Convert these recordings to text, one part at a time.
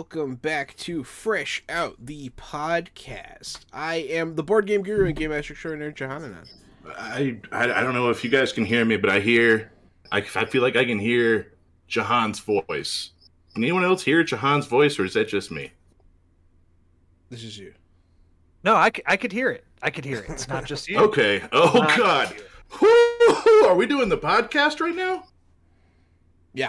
welcome back to Fresh Out the podcast. I am the board game guru and game master extraordinaire Johananan. I, I I don't know if you guys can hear me, but I hear I, I feel like I can hear Jahan's voice. Can anyone else hear Jahan's voice, or is that just me? This is you. No, I, I could hear it. I could hear it. It's not just you. Okay. Oh God. you. Are we doing the podcast right now?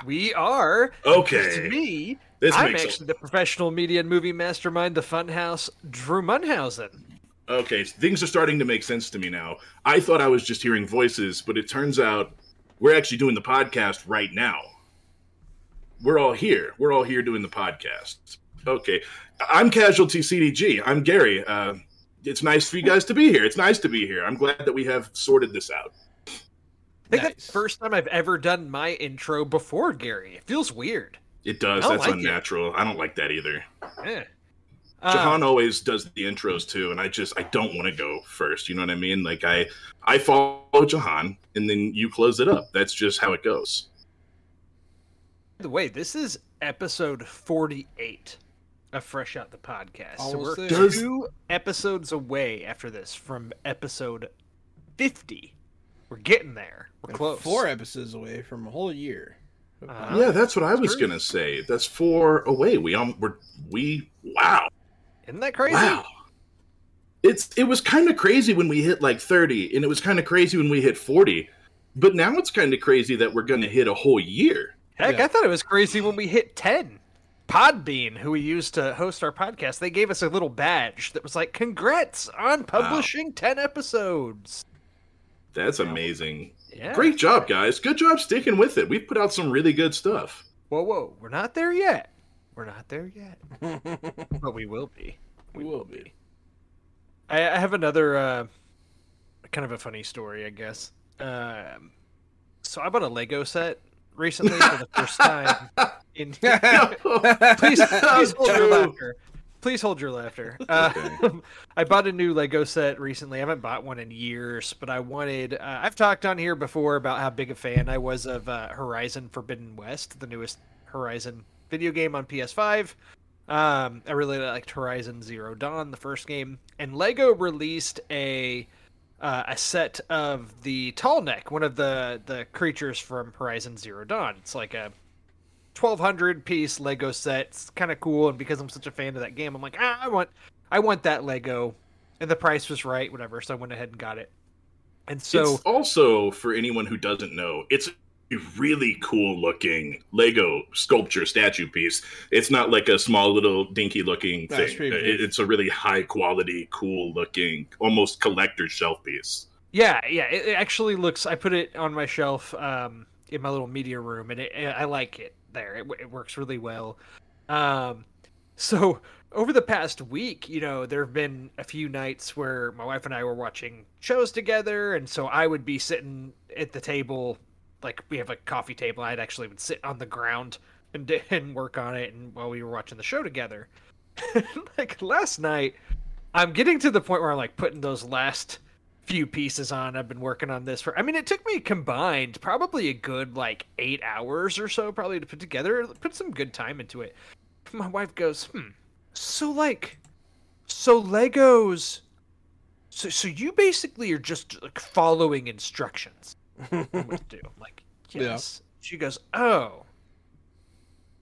We are. Okay. To me, This I'm makes actually the professional media and movie mastermind, the Funhouse, Drew Munhausen. Okay, things are starting to make sense to me now. I thought I was just hearing voices, but it turns out we're actually doing the podcast right now. We're all here. We're all here doing the podcast. Okay, I'm Casualty CDG. I'm Gary. Uh, it's nice for you guys to be here. It's nice to be here. I'm glad that we have sorted this out. I think that's the first time I've ever done my intro before Gary. It feels weird. It does. I That's like it. unnatural. I don't like that either. Uh, Jahan always does the intros too, and I just I don't want to go first. You know what I mean? Like I I follow Jahan, and then you close it up. That's just how it goes. by the way, this is episode 48 of Fresh Out the Podcast. so we're there. Two episodes away after this from episode 50. We're getting there. We're And close. Four episodes away from a whole year. Uh-huh. Yeah, that's what I was gonna say. That's four away. We um, we're we wow, Isn't that crazy? wow. It's it was kind of crazy when we hit like thirty, and it was kind of crazy when we hit forty. But now it's kind of crazy that we're gonna hit a whole year. Heck, Yeah. I thought it was crazy when we hit 10. Podbean, who we used to host our podcast, they gave us a little badge that was like, congrats on publishing 10 episodes. That's amazing. Yeah. Great job, guys. Good job sticking with it. We've put out some really good stuff. Whoa, whoa. We're not there yet. We're not there yet. but we will be. we will be. I, I have another uh, kind of a funny story, I guess. Um, so I bought a Lego set recently for the first time. In please, please hold your laughter. Please hold your laughter. Uh, Okay. I bought a new Lego set recently. I haven't bought one in years, but I wanted. Uh, I've talked on here before about how big a fan I was of uh, Horizon Forbidden West, the newest Horizon video game on PS5. Um, I really liked Horizon Zero Dawn, the first game, and Lego released a uh, a set of the Tall Neck, one of the the creatures from Horizon Zero Dawn. It's like a 1200 piece Lego set. It's kind of cool, and because I'm such a fan of that game, I'm like, ah, I want, I want that Lego, and the price was right, whatever. So I went ahead and got it. And so, it's also for anyone who doesn't know, it's a really cool looking Lego sculpture statue piece. It's not like a small little dinky looking thing. it's a really high quality, cool looking, almost collector's shelf piece. yeah, yeah, it, it actually looks. I put it on my shelf um, in my little media room, and it, I like it there. It, it works really well. Um, so over the past week, you know, there have been a few nights where my wife and I were watching shows together, and so I would be sitting at the table, like we have a coffee table. I'd actually would sit on the ground and and work on it, and while we were watching the show together. like last night, I'm getting to the point where I'm like putting those last few pieces on. I've been working on this for. I mean, it took me combined probably a good like eight hours or so, probably to put together. Put some good time into it. My wife goes, "Hmm, so like, so Legos." So, so you basically are just like following instructions what to do. I'm like, Yeah. yes. She goes, oh,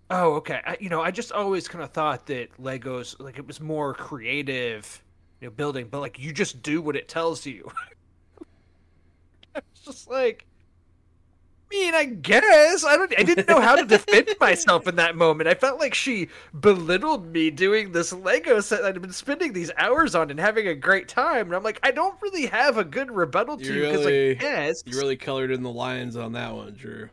oh, okay. I, you know, I just always kind of thought that Legos like it was more creative, you know, building, but like you just do what it tells you. I was just like, I mean, I guess I don't. I didn't know how to defend myself in that moment. I felt like she belittled me doing this Lego set that I'd been spending these hours on and having a great time. And I'm like, I don't really have a good rebuttal to You because, really- like, yes, You really colored in the lines on that one, Drew.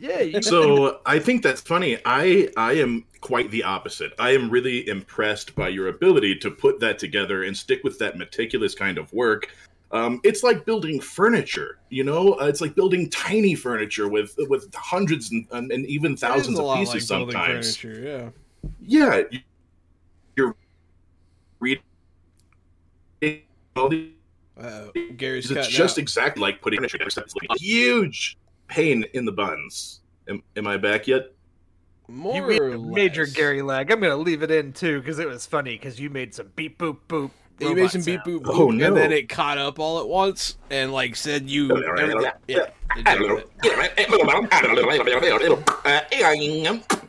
Yeah. You, So I think that's funny. I I am quite the opposite. I am really impressed by your ability to put that together and stick with that meticulous kind of work. Um, it's like building furniture, you know. Uh, it's like building tiny furniture with with hundreds and, and, and even thousands of pieces like sometimes. furniture, Yeah, you- you're reading all these yeah. Uh, Gary's it's just out. exactly like putting furniture together. It's like huge pain in the buns. Am, am I back yet? More you made or a major. Gary lag. I'm gonna leave it in too because it was funny because you made some beep boop boop. You made some beep boop boop, Oh, no. and then it caught up all at once and like said you. yeah, it did that.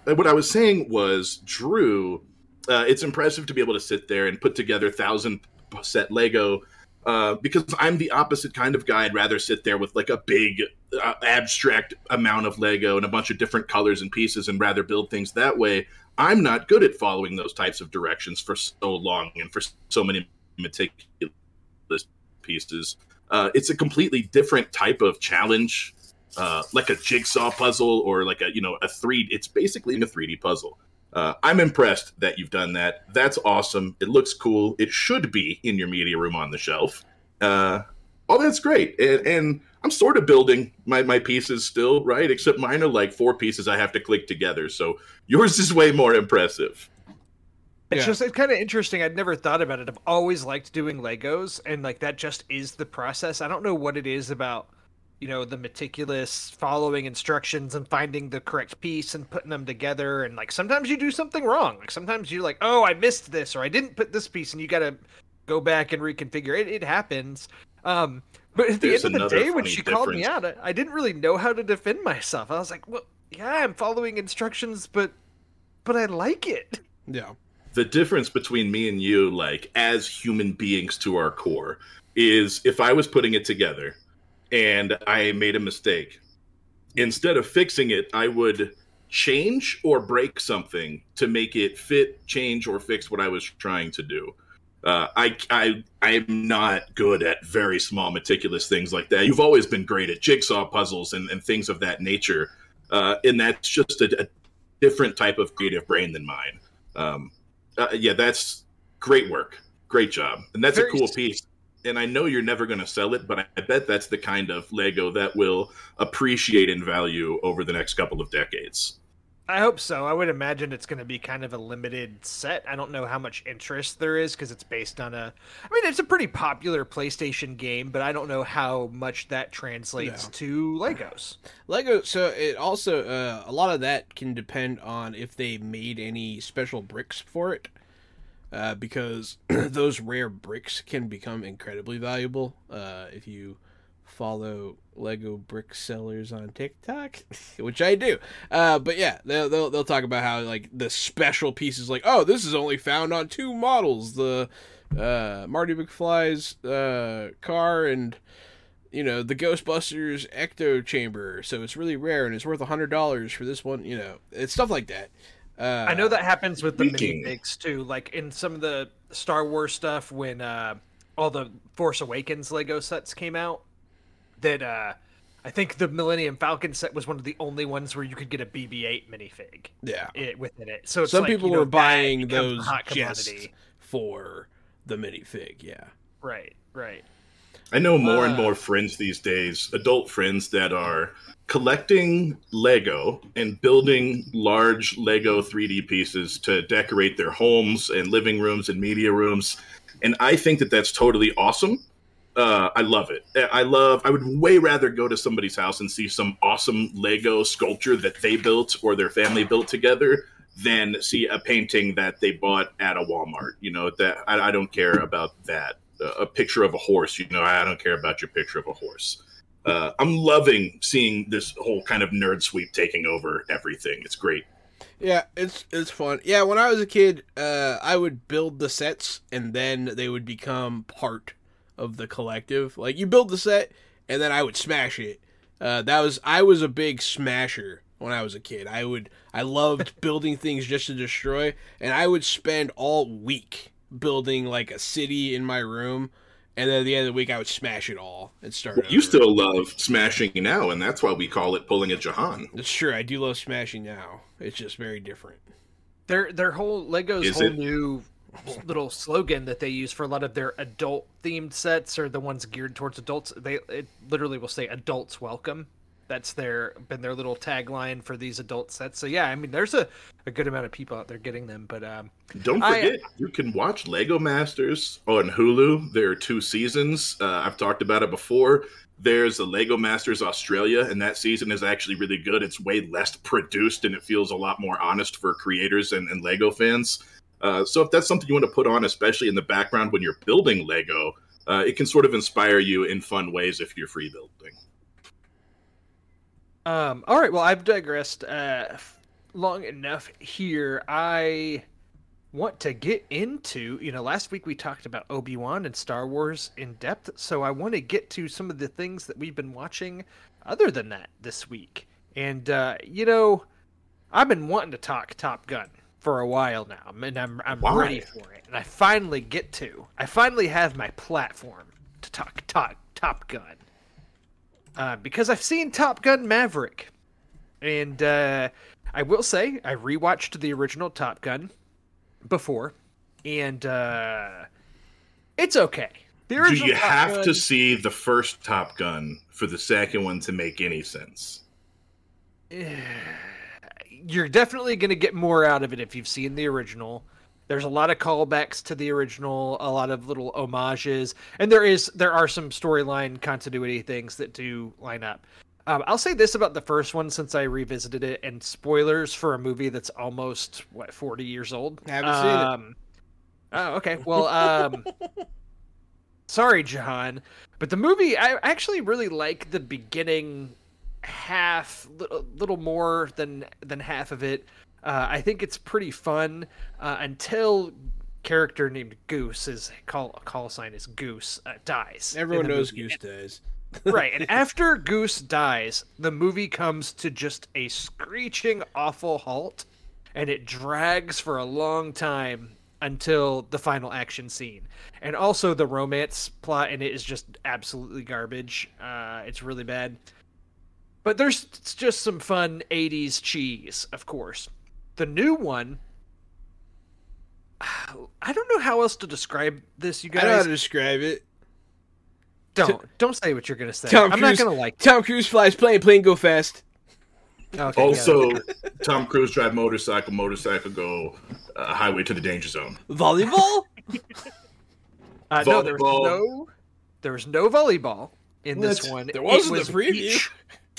Uh, what I was saying was, Drew, uh, it's impressive to be able to sit there and put together thousand set Lego. Uh, because I'm the opposite kind of guy. I'd rather sit there with like a big uh, abstract amount of Lego and a bunch of different colors and pieces and rather build things that way. I'm not good at following those types of directions for so long and for so many meticulous pieces. Uh, it's a completely different type of challenge uh, like a jigsaw puzzle or like a you know a three. It's basically a 3D puzzle. Uh, I'm impressed that you've done that. That's awesome. It looks cool. It should be in your media room on the shelf. All that's great, and, and I'm sort of building my my pieces still, right? Except mine are like four pieces I have to click together. So yours is way more impressive. It's Yeah. just it's kind of interesting. I'd never thought about it. I've always liked doing Legos, and like that just is the process. I don't know what it is about, you know, the meticulous following instructions and finding the correct piece and putting them together. And like sometimes you do something wrong. Like sometimes you're like, oh, I missed this or I didn't put this piece, and you got to go back and reconfigure it. It happens. Um, but at the There's end of the day, when funny she called me out, I, I didn't really know how to defend myself. I was like, well, yeah, I'm following instructions, but but I like it. Yeah. the difference between me and you, like as human beings to our core, is if I was putting it together and I made a mistake, instead of fixing it, I would change or break something to make it fit, change, or fix what I was trying to do. Uh, I, I, I'm not good at very small, meticulous things like that. You've always been great at jigsaw puzzles and, and things of that nature. Uh, and that's just a, a different type of creative brain than mine. Um, uh, yeah, that's great work. Great job. And that's Very a cool piece. And I know you're never going to sell it, but I I bet that's the kind of Lego that will appreciate in value over the next couple of decades. I hope so. I would imagine it's going to be kind of a limited set. I don't know how much interest there is because it's based on a. I mean, it's a pretty popular PlayStation game, but I don't know how much that translates No. to Legos. Lego. So it also uh, a lot of that can depend on if they made any special bricks for it, uh, because those rare bricks can become incredibly valuable uh, if you follow Lego brick sellers on TikTok, which I do. Uh, but yeah, they'll, they'll they'll talk about how like the special pieces, like oh, this is only found on two models, the uh, Marty McFly's uh, car and you know the Ghostbusters ecto chamber, so it's really rare and it's worth a hundred dollars for this one. You know, it's stuff like that. Uh, I know that happens with the Speaking- minifigs too. Like in some of the Star Wars stuff, when uh, all the Force Awakens Lego sets came out, that uh, I think the Millennium Falcon set was one of the only ones where you could get a BB-8 minifig Yeah, it, within it. So it's some like, people you know, were buying those hot just commodity. for the minifig. Yeah, Right, right. I know more and Uh. more friends these days, adult friends that are collecting Lego and building large Lego 3D pieces to decorate their homes and living rooms and media rooms. And I think that that's totally awesome. Uh, I love it. I love. I would way rather go to somebody's house and see some awesome Lego sculpture that they built or their family built together than see a painting that they bought at a Walmart. You know that I, I don't care about that. Uh, a picture of a horse. You know I don't care about your picture of a horse. Uh, I'm loving seeing this whole kind of nerd sweep taking over everything. It's great. yeah, it's it's fun. Yeah, when I was a kid, uh, I would build the sets and then they would become part of the collective. Like you build the set and then I would smash it. Uh, that was I was a big smasher when I was a kid. I would I loved building things just to destroy, and I would spend all week building like a city in my room, and then at the end of the week I would smash it all and start. You over. still love smashing now, and that's why we call it pulling a Jahan. It's true. I do love smashing now. It's just very different. Their their whole Lego's Is whole it? new little slogan that they use for a lot of their adult themed sets or the ones geared towards adults. They it literally will say "adults welcome." That's their been their little tagline for these adult sets. So yeah, I mean, there's a, a good amount of people out there getting them. But um, don't forget, I, you can watch Lego Masters on Hulu. There are two seasons. Uh, I've talked about it before. There's a Lego Masters Australia, and that season is actually really good. It's way less produced, and it feels a lot more honest for creators and, and Lego fans. Uh, so if that's something you want to put on, especially in the background when you're building Lego, uh, it can sort of inspire you in fun ways if you're free building. Um, all right. Well, I've digressed uh, long enough here. I want to get into, you know, last week we talked about Obi Wan and Star Wars in depth, so I want to get to some of the things that we've been watching other than that this week. And, uh, you know, I've been wanting to talk Top Gun for a while now, and I'm, I'm ready for it. And I finally get to. I finally have my platform to talk, talk Top Gun. Uh, because I've seen Top Gun Maverick. And uh, I will say, I rewatched the original Top Gun before, and uh, it's okay. Do you Top have Gun... to see the first Top Gun for the second one to make any sense? You're definitely going to get more out of it if you've seen the original. There's a lot of callbacks to the original, a lot of little homages, and there is there are some storyline continuity things that do line up. Um, I'll say this about the first one since I revisited it, and spoilers for a movie that's almost what forty years old. I haven't seen um, it. Oh, okay. Well, um, sorry, Jahan, but the movie I actually really like the beginning half, little, little more than than half of it. Uh, I think it's pretty fun uh, until character named Goose, his call call sign is Goose, uh, dies. Everyone knows movie. Goose dies right. And after Goose dies, the movie comes to just a screeching, awful halt, and it drags for a long time until the final action scene. And also, the romance plot in it is just absolutely garbage. Uh, it's really bad. But there's just some fun 80s cheese, of course. The new one. I don't know how else to describe this, you guys. I don't know how to describe it. Don't don't say what you're gonna say. Tom I'm Cruise, not gonna like. Tom Cruise flies plane, plane go fast. Okay, also, yeah. Tom Cruise drive motorcycle, motorcycle go uh, highway to the danger zone. Volleyball? uh, volleyball. No, there was no, there was no volleyball in what? this one. There wasn't was the preview.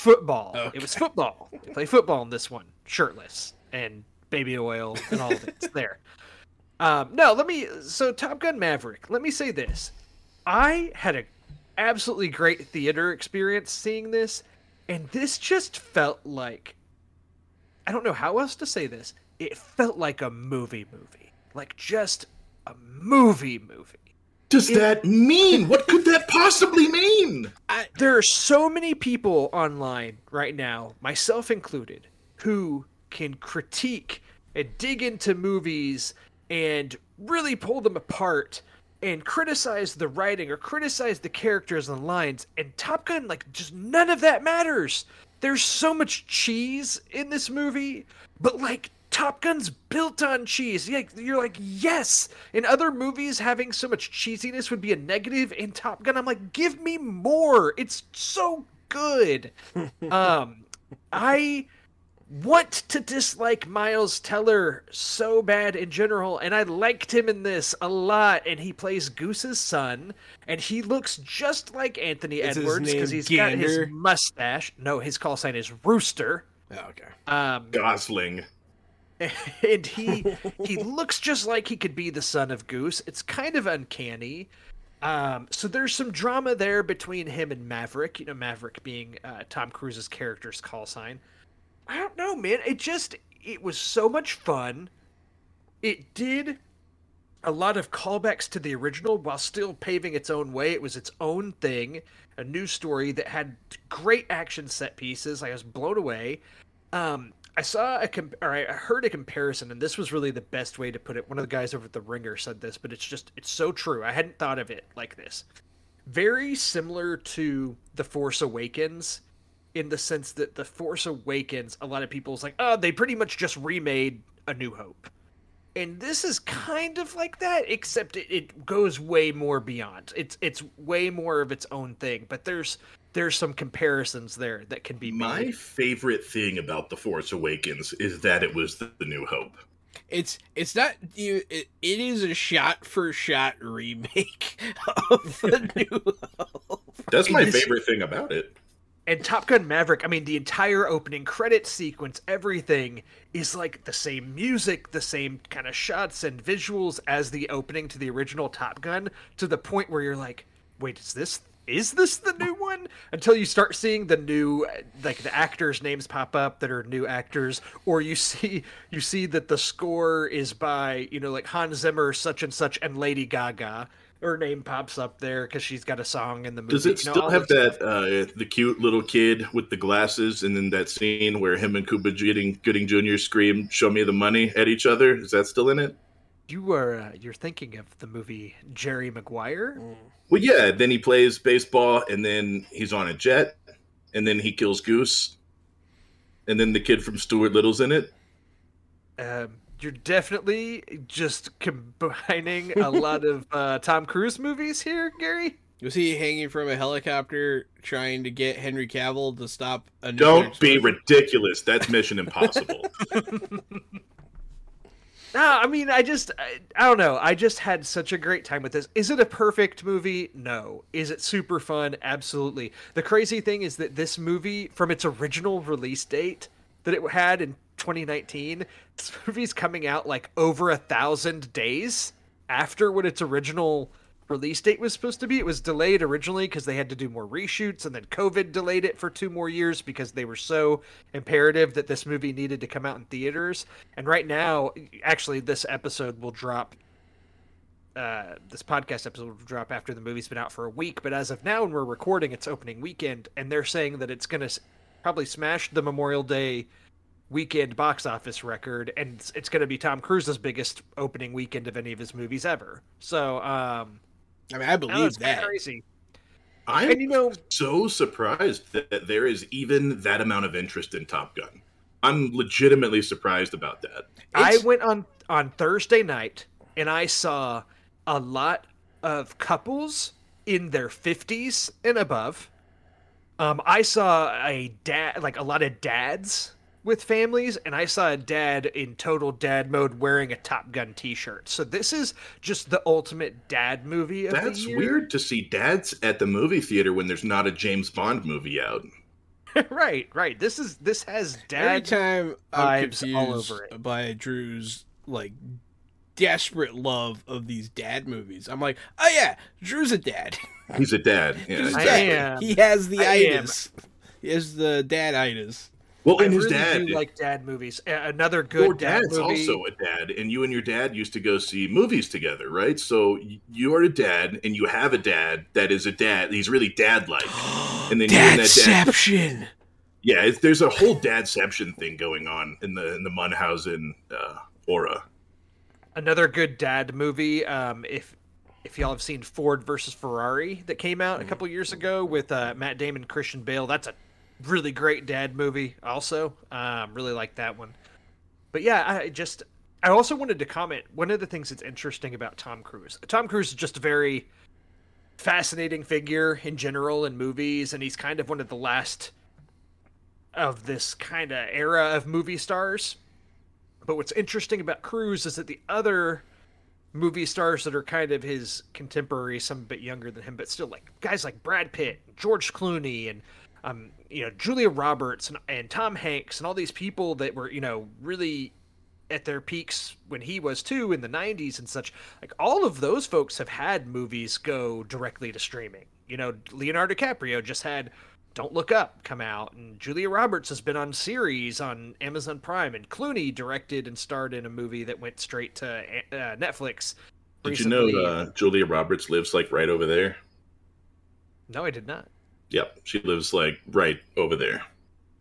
Football. Okay. It was football. They play football in this one, shirtless and baby oil and all of it. there. Um, no, let me. So Top Gun Maverick. Let me say this. I had a absolutely great theater experience seeing this, and this just felt like I don't know how else to say this. It felt like a movie movie. Like just a movie movie. Does it, that mean? What could that possibly mean? I, there are so many people online right now, myself included, who can critique and dig into movies and really pull them apart and criticize the writing or criticize the characters and lines and top gun like just none of that matters there's so much cheese in this movie but like top gun's built on cheese Like you're like yes in other movies having so much cheesiness would be a negative in top gun i'm like give me more it's so good um i want to dislike Miles Teller so bad in general, and I liked him in this a lot. And he plays Goose's son, and he looks just like Anthony is Edwards because he's Gander? got his mustache. No, his call sign is Rooster. Oh, okay. Um, Gosling. And he he looks just like he could be the son of Goose. It's kind of uncanny. Um, so there's some drama there between him and Maverick. You know, Maverick being uh, Tom Cruise's character's call sign. I don't know, man. It just it was so much fun. It did a lot of callbacks to the original while still paving its own way. It was its own thing, a new story that had great action set pieces. I was blown away. Um, I saw a comp- or I heard a comparison, and this was really the best way to put it. One of the guys over at the Ringer said this, but it's just it's so true. I hadn't thought of it like this. Very similar to The Force Awakens in the sense that the Force Awakens, a lot of people's like, oh, they pretty much just remade A New Hope. And this is kind of like that, except it, it goes way more beyond. It's it's way more of its own thing. But there's there's some comparisons there that can be made. My favorite thing about The Force Awakens is that it was the, the New Hope. It's it's not you. It, it is a shot for shot remake of the New Hope. That's my favorite thing about it. And Top Gun Maverick, I mean, the entire opening credit sequence, everything is like the same music, the same kind of shots and visuals as the opening to the original Top Gun, to the point where you're like, wait, is this is this the new one? Until you start seeing the new like the actors' names pop up that are new actors, or you see you see that the score is by, you know, like Hans Zimmer, such and such, and Lady Gaga. Her name pops up there because she's got a song in the movie. Does it you know, still all have that uh, the cute little kid with the glasses, and then that scene where him and Cuba Gooding, Gooding Jr. scream "Show me the money" at each other? Is that still in it? You are uh, you're thinking of the movie Jerry Maguire. Well, yeah. Then he plays baseball, and then he's on a jet, and then he kills Goose, and then the kid from Stuart Little's in it. Um, you're definitely just combining a lot of uh, Tom Cruise movies here, Gary. Was he hanging from a helicopter trying to get Henry Cavill to stop a nuclear Don't be explosion? ridiculous. That's Mission Impossible. No, I mean, I just, I, I don't know. I just had such a great time with this. Is it a perfect movie? No. Is it super fun? Absolutely. The crazy thing is that this movie, from its original release date that it had in 2019, this movie's coming out like over a thousand days after what its original release date was supposed to be. It was delayed originally because they had to do more reshoots, and then COVID delayed it for two more years because they were so imperative that this movie needed to come out in theaters. And right now, actually, this episode will drop. Uh, this podcast episode will drop after the movie's been out for a week, but as of now, when we're recording, it's opening weekend, and they're saying that it's going to probably smash the Memorial Day weekend box office record, and it's, it's going to be Tom Cruise's biggest opening weekend of any of his movies ever. So, um, I mean, I I believe know, that. crazy. I'm And you know, so surprised that there is even that amount of interest in Top Gun. I'm legitimately surprised about that. I went on on Thursday night and I saw a lot of couples in their 50s and above. Um, I saw a dad, like a lot of dads with families, and I saw a dad in total dad mode wearing a Top Gun T-shirt. So this is just the ultimate dad movie of That's the year. weird to see dads at the movie theater when there's not a James Bond movie out. right, right. This is this has Every dad. time I'm vibes all over it. by Drew's like desperate love of these dad movies, I'm like, oh yeah, Drew's a dad. He's a dad. Yeah, Drew's a I exactly. dad. am. He has the I am. itis. He has the dad itis. Well, I and his really dad. do like dad movies. Another good your dad dad's movie. also a dad, and you and your dad used to go see movies together, right? So you are a dad, and you have a dad that is a dad. He's really dad-like, and then you and that dad. Dadception. Yeah, it's, there's a whole dadception thing going on in the in the Munhausen uh, aura. another good dad movie. Um, if if y'all have seen Ford versus Ferrari that came out a couple years ago with uh, Matt Damon, Christian Bale, that's a really great dad movie. Also, um, really like that one. But yeah, I just I also wanted to comment. One of the things that's interesting about Tom Cruise. Tom Cruise is just a very fascinating figure in general in movies, and he's kind of one of the last of this kind of era of movie stars. But what's interesting about Cruise is that the other movie stars that are kind of his contemporaries, some a bit younger than him, but still like guys like Brad Pitt, George Clooney, and um, you know Julia Roberts and, and Tom Hanks, and all these people that were you know really at their peaks when he was too in the 90s and such like all of those folks have had movies go directly to streaming. You know leonardo dicaprio just had don't look up come out and julia roberts has been on series on amazon prime and clooney directed and starred in a movie that went straight to uh, netflix Did you know uh, Julia Roberts lives like right over there? no i did not Yep, she lives like right over there.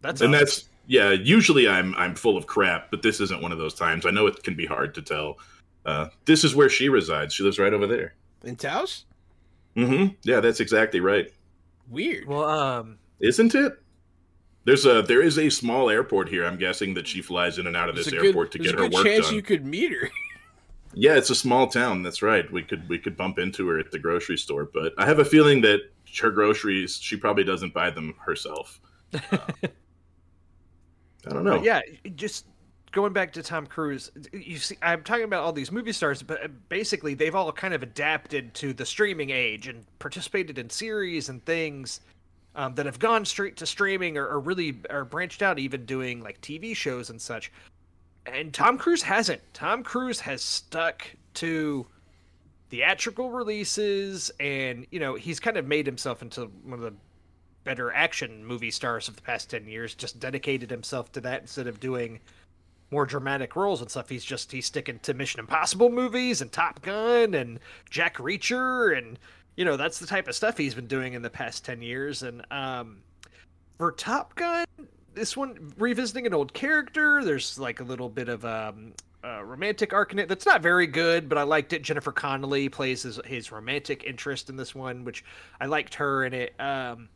that's and awesome. that's yeah usually i'm i'm full of crap but this isn't one of those times i know it can be hard to tell uh this is where she resides she lives right over there In Taos? mm-hmm yeah that's exactly right Weird. well um isn't it there's a there is a small airport here i'm guessing that she flies in and out of this a good, airport to get a her good work chance done you could meet her. Yeah, it's a small town. That's right. We could we could bump into her at the grocery store, but I have a feeling that her groceries she probably doesn't buy them herself. Uh, I don't know. But yeah, just going back to Tom Cruise, you see, I'm talking about all these movie stars, but uh, basically they've all kind of adapted to the streaming age and participated in series and things um, that have gone straight to streaming or, or really are branched out, even doing like TV shows and such. And Tom Cruise hasn't. Tom Cruise has stuck to theatrical releases, and you know he's kind of made himself into one of the better action movie stars of the past 10 years just dedicated himself to that instead of doing more dramatic roles and stuff. He's just he's sticking to Mission Impossible movies and Top Gun and Jack Reacher and you know that's the type of stuff he's been doing in the past 10 years and um for Top Gun this one revisiting an old character there's like a little bit of um a romantic arc in it that's not very good, but I liked it. Jennifer Connelly plays his, his romantic interest in this one, which I liked her in it. Um,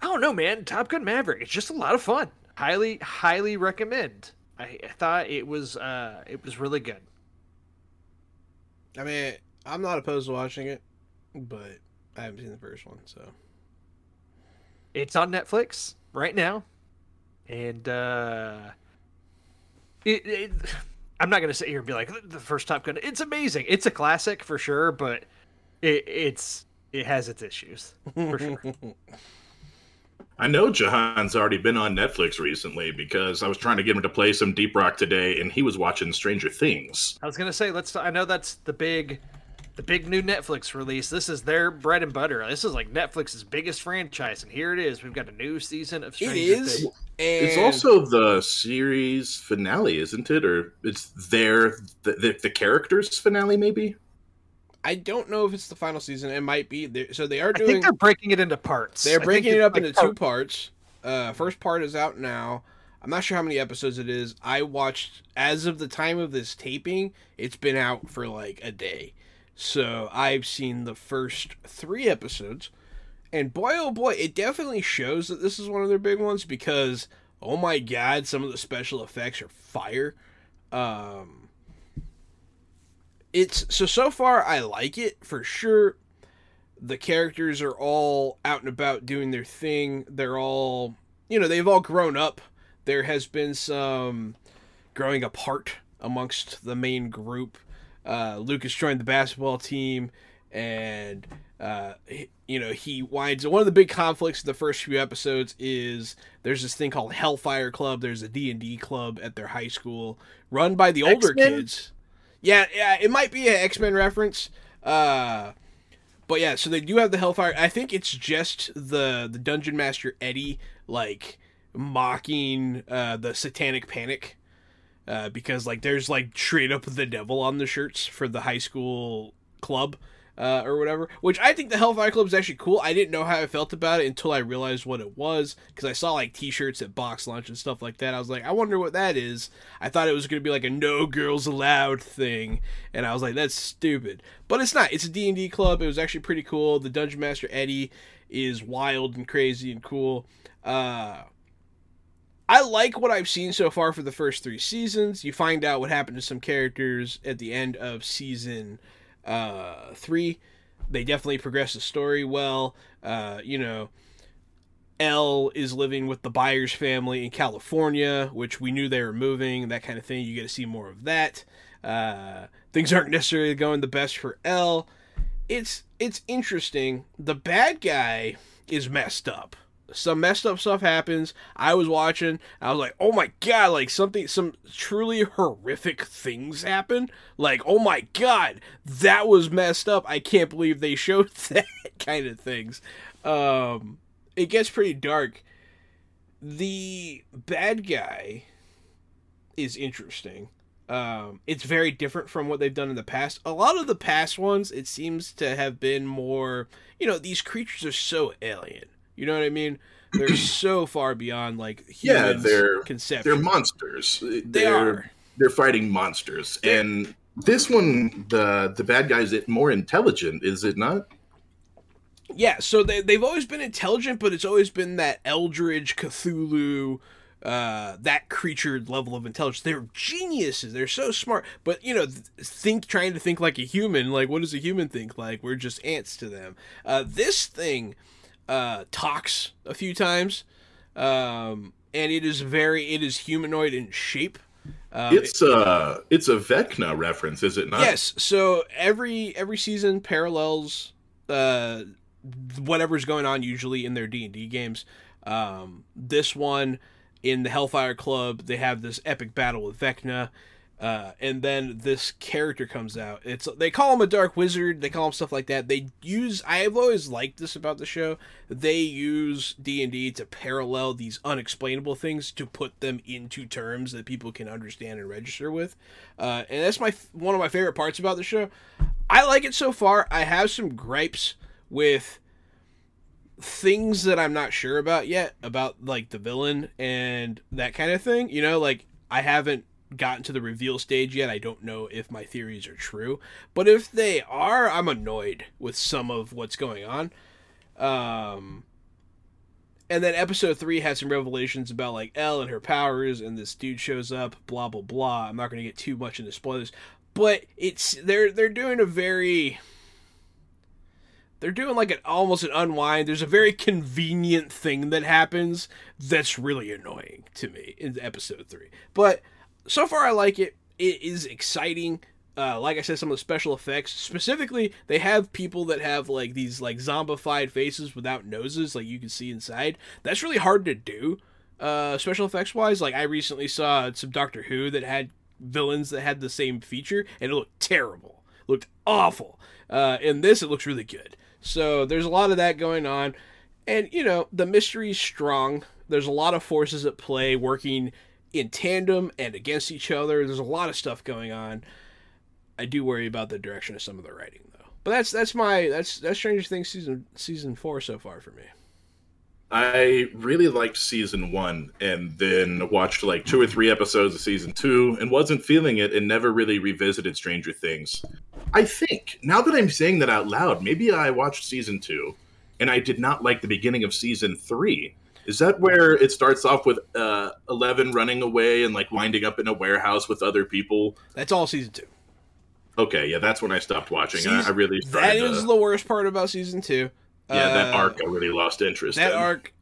I don't know, man. Top Gun Maverick. It's just a lot of fun. Highly, highly recommend. I, I thought it was uh it was really good. I mean, I'm not opposed to watching it, but I haven't seen the first one, so It's on Netflix right now, and uh, it, it I'm not gonna sit here and be like the first Top Gun. It's amazing. It's a classic for sure, but it, it's it has its issues for sure. I know Jahan's already been on Netflix recently because I was trying to get him to play some Deep Rock today, and he was watching Stranger Things. I was gonna say let's. I know that's the big, the big new Netflix release. This is their bread and butter. This is like Netflix's biggest franchise, and here it is. We've got a new season of Stranger it is. Things. And It's also the series finale, isn't it? Or it's their the, the, the characters finale, maybe? I don't know if it's the final season. It might be. They're- So they are I doing. think they're breaking it into parts. They're breaking it up like into part- two parts. Uh, first part is out now. I'm not sure how many episodes it is. I watched as of the time of this taping. It's been out for like a day, so I've seen the first three episodes, and boy oh boy, it definitely shows that this is one of their big ones because oh my god, some of the special effects are fire. Um, it's so so far I like it for sure the characters are all out and about doing their thing. They're all, you know, they've all grown up. There has been some growing apart amongst the main group. Uh, Lucas joined the basketball team, and uh, you know he winds. One of the big conflicts in the first few episodes is there's this thing called Hellfire Club. There's a D and D club at their high school, run by the older X-Men? kids. Yeah, yeah, it might be an X Men reference. Uh, but yeah, so they do have the Hellfire. I think it's just the the Dungeon Master Eddie like mocking uh, the Satanic Panic, uh, because like there's like straight up the devil on the shirts for the high school club. Uh, or whatever, which I think the Hellfire Club is actually cool. I didn't know how I felt about it until I realized what it was because I saw like T-shirts at BoxLunch and stuff like that. I was like, I wonder what that is. I thought it was to be like a no girls allowed thing, and I was like, that's stupid. But it's not. It's a D&D club. It was actually pretty cool. The Dungeon Master Eddie is wild and crazy and cool. Uh, I like what I've seen so far for the first three seasons. You find out what happened to some characters at the end of season uh, three. They definitely progress the story well. Uh, you know, El is living with the Byers family in California, which we knew they were moving, that kind of thing. You get to see more of that. Uh, things aren't necessarily going the best for El. It's it's interesting. The bad guy is messed up. Some messed up stuff happens. I was watching. I was like, "Oh my god!" Like something, some truly horrific things happen. Like, "Oh my god, that was messed up." I can't believe they showed that kind of things. Um, it gets pretty dark. The bad guy is interesting. Um, it's very different from what they've done in the past. A lot of the past ones, it seems to have been more, you know, these creatures are so alien. You know what I mean? They're so far beyond like Yeah, they're- conception. They're monsters. They they're, are. They're fighting monsters, They're- and this one, the the bad guy is it more intelligent, is it not? Yeah, so they they've always been intelligent, but it's always been that Eldritch Cthulhu uh, that creature level of intelligence. They're geniuses. They're so smart. But you know, th- think trying to think like a human. Like, what does a human think like? We're just ants to them. Uh, this thing uh, talks a few times, um, and it is very it is humanoid in shape. Um, it's uh it's a Vecna reference, is it not? Yes. So every every season parallels uh whatever's going on usually in their D and D games. Um, this one in the Hellfire Club, they have this epic battle with Vecna. Uh, and then this character comes out. It's they call him a dark wizard. They call him stuff like that. They use. I've always liked this about the show. They use D and D to parallel these unexplainable things to put them into terms that people can understand and register with. Uh, and that's my one of my favorite parts about the show. I like it so far. I have some gripes with things that I'm not sure about yet about like the villain and that kind of thing. You know, like I haven't gotten to the reveal stage yet. I don't know if my theories are true, but if they are, I'm annoyed with some of what's going on. Um and then episode 3 had some revelations about like El and her powers and this dude shows up, blah blah blah. I'm not going to get too much into spoilers, but it's they're they're doing a very they're doing like an almost an unwind. There's a very convenient thing that happens that's really annoying to me in episode three. But so far, I like it. It is exciting. Uh, like I said, some of the special effects, specifically, they have people that have like these like zombified faces without noses, like you can see inside. That's really hard to do, uh, special effects wise. Like I recently saw some Doctor Who that had villains that had the same feature, and it looked terrible, it looked awful. Uh, in this, it looks really good. So there's a lot of that going on. And, you know, the mystery is strong. There's a lot of forces at play working in tandem and against each other. There's a lot of stuff going on. I do worry about the direction of some of the writing though. But that's that's my that's that's Stranger Things season season four so far for me. I really liked season one and then watched like two or three episodes of season two and wasn't feeling it and never really revisited Stranger Things. I think now that I'm saying that out loud, maybe I watched season two and I did not like the beginning of season three. Is that where it starts off with uh, Eleven running away and like winding up in a warehouse with other people? That's all season two. Okay, yeah, that's when I stopped watching. Season, I, I really that is to... the worst part about season two. Yeah, that uh, arc I really lost interest. That in. arc,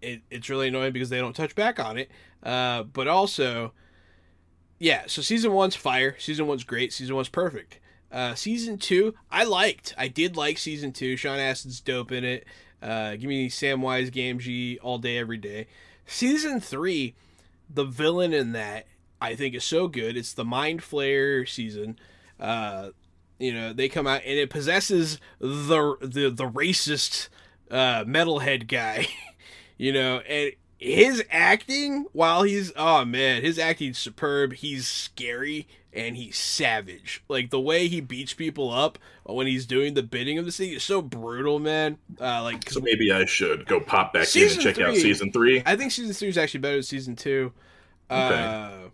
it, it's really annoying because they don't touch back on it. Uh, but also, yeah. So season one's fire. Season one's great. Season one's perfect. Uh, season two, I liked. I did like season two. Sean Astin's dope in it. Uh, give me Samwise Gamgee all day, every day. Season three, the villain in that I think is so good. It's the Mind Flayer season. Uh, you know they come out and it possesses the the the racist uh, metalhead guy, you know, and his acting while he's oh man, his acting's superb. He's scary and he's savage. Like the way he beats people up when he's doing the bidding of the city is so brutal, man. Uh, like so maybe I should go pop back in and check three, out season three. I think season three is actually better than season two. Okay. Uh,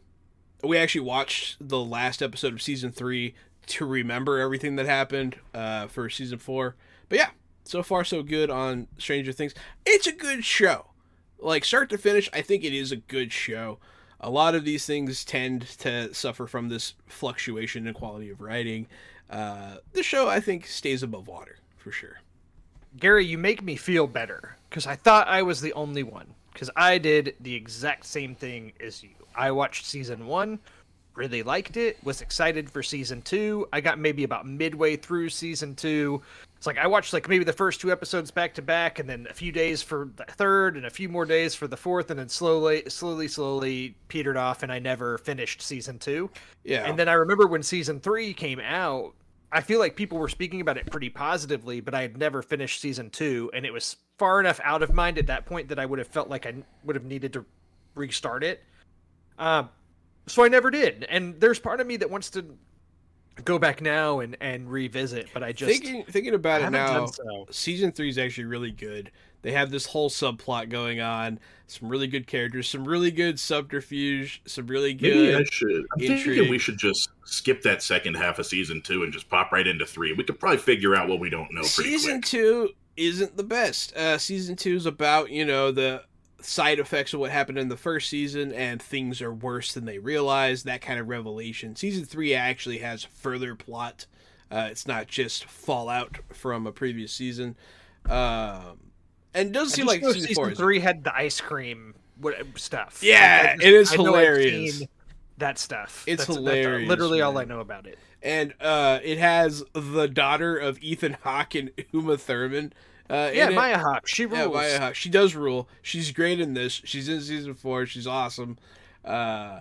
we actually watched the last episode of season three to remember everything that happened uh, for season four. But yeah, so far so good on Stranger Things. It's a good show. Like start to finish, I think it is a good show. A lot of these things tend to suffer from this fluctuation in quality of writing. Uh, the show, I think, stays above water for sure. Gary, you make me feel better because I thought I was the only one because I did the exact same thing as you. I watched season one, really liked it, was excited for season two. I got maybe about midway through season two. It's like I watched like maybe the first two episodes back to back, and then a few days for the third, and a few more days for the fourth, and then slowly, slowly, slowly petered off, and I never finished season two. Yeah. And then I remember when season three came out, I feel like people were speaking about it pretty positively, but I had never finished season two, and it was far enough out of mind at that point that I would have felt like I would have needed to restart it. Um, so I never did. And there's part of me that wants to go back now and and revisit, but I just thinking thinking about it now. So. Season three is actually really good. They have this whole subplot going on. Some really good characters, some really good subterfuge, some really good. Maybe I should. I'm intrigue. thinking we should just skip that second half of season two and just pop right into three. We could probably figure out what we don't know. season quick. two isn't the best. Uh, season two is about you know the side effects of what happened in the first season and things are worse than they realize that kind of revelation season three actually has further plot uh, it's not just fallout from a previous season um, and it does seem like season, season four three had the ice cream stuff. Yeah, I just- it is I hilarious. That stuff. It's That's- that's hilarious, literally all I know about it. and uh, it has the daughter of Ethan Hawke and Uma Thurman. Uh, Yeah, it. Maya Hawke. She rules. Yeah, Maya Hawke. She does rule. She's great in this. She's in season four. She's awesome. Uh,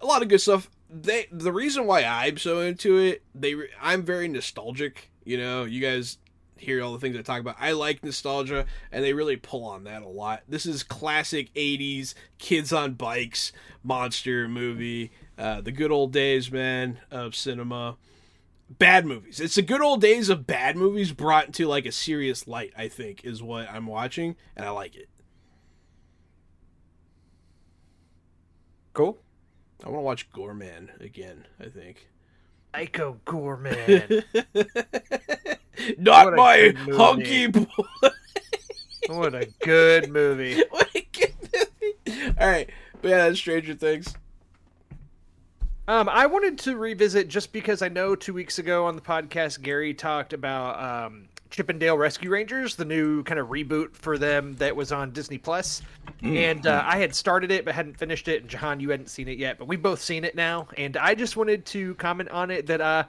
a lot of good stuff. They the reason why I'm so into it. They I'm very nostalgic. You know, you guys hear all the things I talk about. I like nostalgia, and they really pull on that a lot. This is classic '80s kids on bikes monster movie. Uh, the good old days, man, of cinema bad movies. It's the good old days of bad movies brought into like a serious light, I think, is what I'm watching, and I like it. Cool. I want to watch Goreman again, I think. Psycho Goreman. Not What my good hunky boy. what a good movie. What a good movie. All right, but yeah, that's Stranger Things. Um, I wanted to revisit just because I know two weeks ago on the podcast Gary talked about um, Chip 'n Dale Rescue Rangers, the new kind of reboot for them that was on Disney Plus, and uh, I had started it but hadn't finished it. And Jahan, you hadn't seen it yet, but we've both seen it now, and I just wanted to comment on it that uh,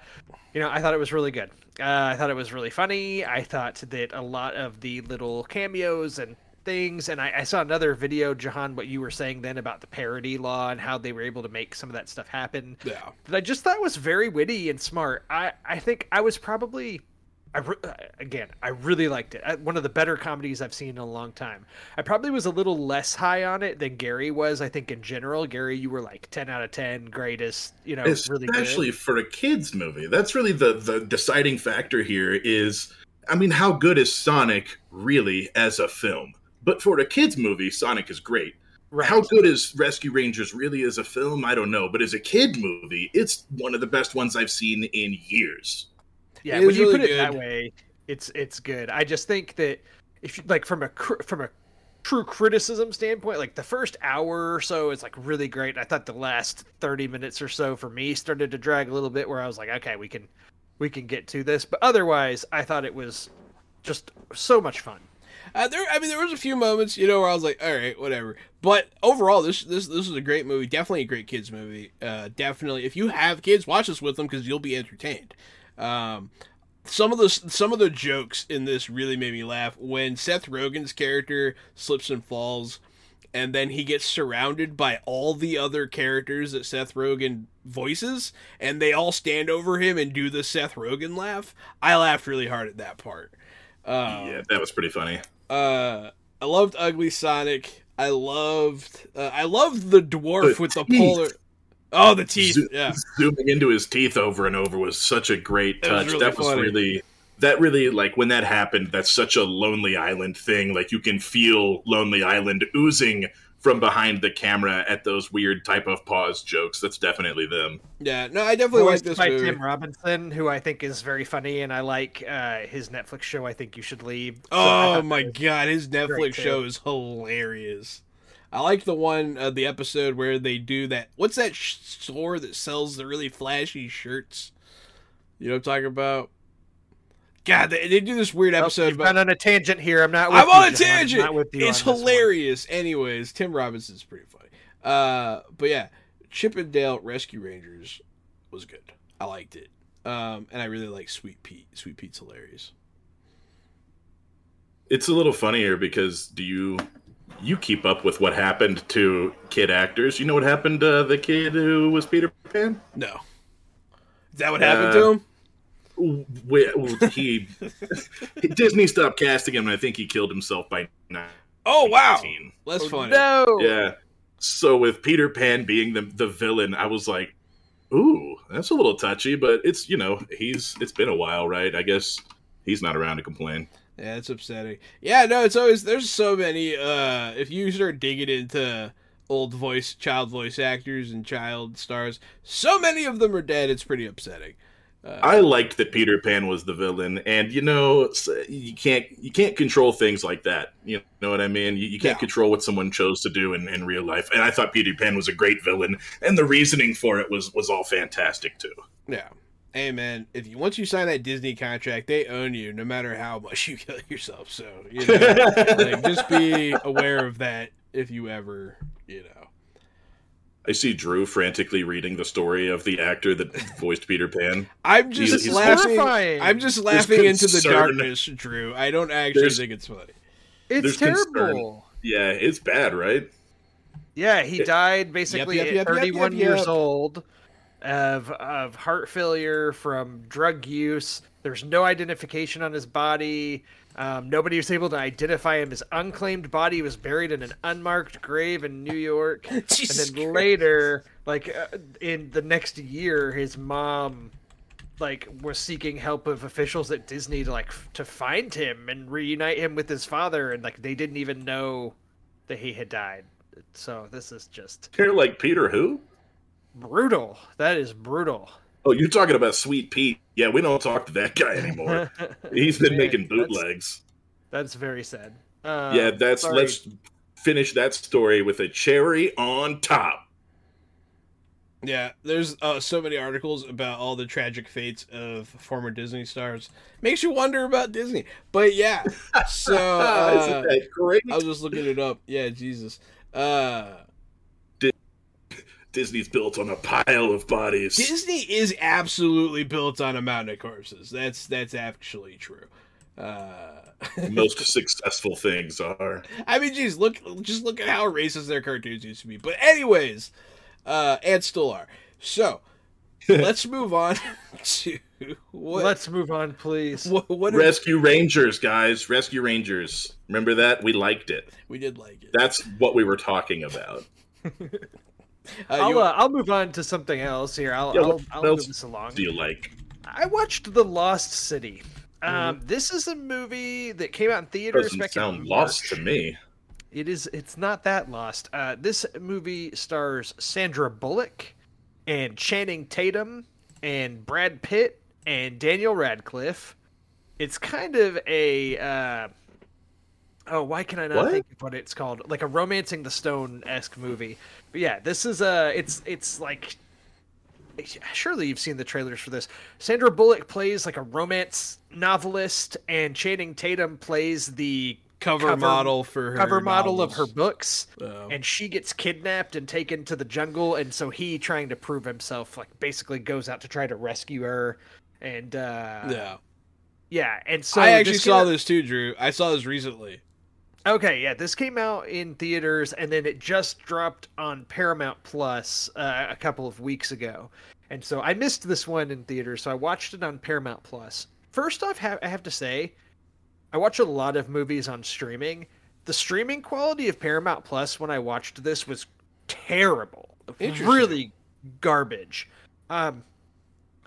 you know, I thought it was really good. Uh, I thought it was really funny. I thought that a lot of the little cameos and things, and I, I saw another video, Jahan, what you were saying then about the parody law and how they were able to make some of that stuff happen. Yeah. That I just thought was very witty and smart. I, I think I was probably. I re- uh, again, I really liked it. I, one of the better comedies I've seen in a long time. I probably was a little less high on it than Gary was. I think in general, Gary, you were like ten out of ten, greatest. You know, really especially for a kids movie that's really the the deciding factor here is i mean how good is sonic really as a film but for a kids movie sonic is great Right. how good is rescue rangers really as a film i don't know but as a kid movie it's one of the best ones i've seen in years Yeah, It when is you really put it that way, it's it's good. I just think that if you like from a from a true criticism standpoint, like the first hour or so is like really great. I thought the last thirty minutes or so for me started to drag a little bit, where I was like, okay, we can we can get to this. But otherwise, I thought it was just so much fun. Uh, there, I mean, there was a few moments, you know, where I was like, "All right, whatever." But overall, this this this is a great movie. Definitely a great kids movie. Uh, definitely, if you have kids, watch this with them because you'll be entertained. Um, some of the some of the jokes in this really made me laugh when Seth Rogen's character slips and falls, and then he gets surrounded by all the other characters that Seth Rogen voices, and they all stand over him and do the Seth Rogen laugh. I laughed really hard at that part. Um, yeah that was pretty funny uh I loved Ugly Sonic. I loved uh, I loved the dwarf The with the polar Oh, the teeth. Zo- Yeah. zooming into his teeth over and over was such a great It was touch. really that was funny. really that really like when that happened. That's such a Lonely Island thing. Like you can feel Lonely Island oozing from behind the camera at those weird type of pause jokes. That's definitely them. Yeah. No, I definitely like this by movie. Tim Robinson, who I think is very funny, and I like uh, his Netflix show. I think you should leave. So Oh my god, his Netflix great, too. show is hilarious. I like the one uh, the episode where they do that. What's that sh- store that sells the really flashy shirts? You know what I'm talking about? God, they, they do this weird episode you've about gone on a tangent here. I'm not. With I'm you, on a John. I'm tangent. not with you It's on one. hilarious. Anyways, Tim Robinson's pretty funny. Uh, but yeah, Chip 'n Dale Rescue Rangers was good. I liked it. Um, and I really like Sweet Pete. Sweet Pete's hilarious. It's a little funnier because do you you keep up with what happened to kid actors? You know what happened to the kid who was Peter Pan? No, is that what happened Uh, to him? We- he Disney stopped casting him, and I think he killed himself by nine. Oh wow, 19. that's Oh, funny. No. Yeah. So with Peter Pan being the the villain, I was like, "Ooh, that's a little touchy," but it's you know he's it's been a while, right? I guess he's not around to complain. Yeah, it's upsetting. Yeah, no, it's always there's so many. Uh, if you start digging into old voice, child voice actors and child stars, so many of them are dead. It's pretty upsetting. Uh, I liked that Peter Pan was the villain, and you know you can't you can't control things like that. You know what I mean? You, you can't Yeah. control what someone chose to do in, in real life. And I thought Peter Pan was a great villain, and the reasoning for it was was all fantastic too. yeah. Hey man, if you once you sign that Disney contract, they own you no matter how much you kill yourself. So you know, like, just be aware of that if you ever, you know. I see Drew frantically reading the story of the actor that voiced Peter Pan. I'm just He's- he's laughing. horrifying. I'm just laughing into the darkness, Drew. I don't actually There's- think it's funny. It's There's concern. terrible. Yeah, it's bad, right? Yeah, he It- died basically yep, yep, at yep, 31 yep, years yep. old of of heart failure from drug use. There's no identification on his body. Um, nobody was able to identify him. His unclaimed body was buried in an unmarked grave in New York. Jesus and then Christ. later, like uh, in the next year, his mom like was seeking help of officials at Disney to like f- to find him and reunite him with his father, and like they didn't even know that he had died. So this is just You're like Peter who? brutal. That is brutal. Oh, you're talking about Sweet Pete. Yeah, we don't talk to that guy anymore. He's been Man, making that's- bootlegs. That's very sad. Uh, yeah, that's sorry. let's finish that story with a cherry on top. Yeah, there's uh, so many articles about all the tragic fates of former Disney stars. Makes you wonder about Disney. But yeah, so uh, Isn't that great? I was just looking it up. Yeah, Jesus. Uh, Disney's built on a pile of bodies. Disney is absolutely built on a mountain of corpses. That's that's actually true. Uh, Most successful things are. I mean, geez, look, just look at how racist their cartoons used to be. But anyways, uh, and still are. So let's move on to what. Let's move on, please. what, what are- Rescue Rangers, guys. Rescue Rangers. Remember that? We liked it. we did like it. That's what we were talking about. Uh, I'll you- uh, I'll move on to something else here. I'll Yeah, I'll, I'll move this along. Do you like? I watched The Lost City. Um, Mm-hmm. this is a movie that came out in theaters Doesn't back sound in lost to me. It is. It's not that lost. Uh, this movie stars Sandra Bullock and Channing Tatum and Brad Pitt and Daniel Radcliffe. It's kind of a. Uh, oh, why can I not What? think of what it's called? Like a romancing the stone esque movie. But yeah, this is a. It's it's like. Surely you've seen the trailers for this. Sandra Bullock plays like a romance novelist, and Channing Tatum plays the cover, cover- model for her cover model of her books Oh. and she gets kidnapped and taken to the jungle and so he trying to prove himself like basically goes out to try to rescue her and uh yeah, yeah and so I actually saw this too, Drew. I saw this recently. Okay yeah this came out in theaters and then it just dropped on paramount plus uh, a couple of weeks ago and so i missed this one in theaters so i watched it on paramount Plus. first off ha- i have to say I watch a lot of movies on streaming. The streaming quality of Paramount Plus when I watched this was terrible. Really garbage. Um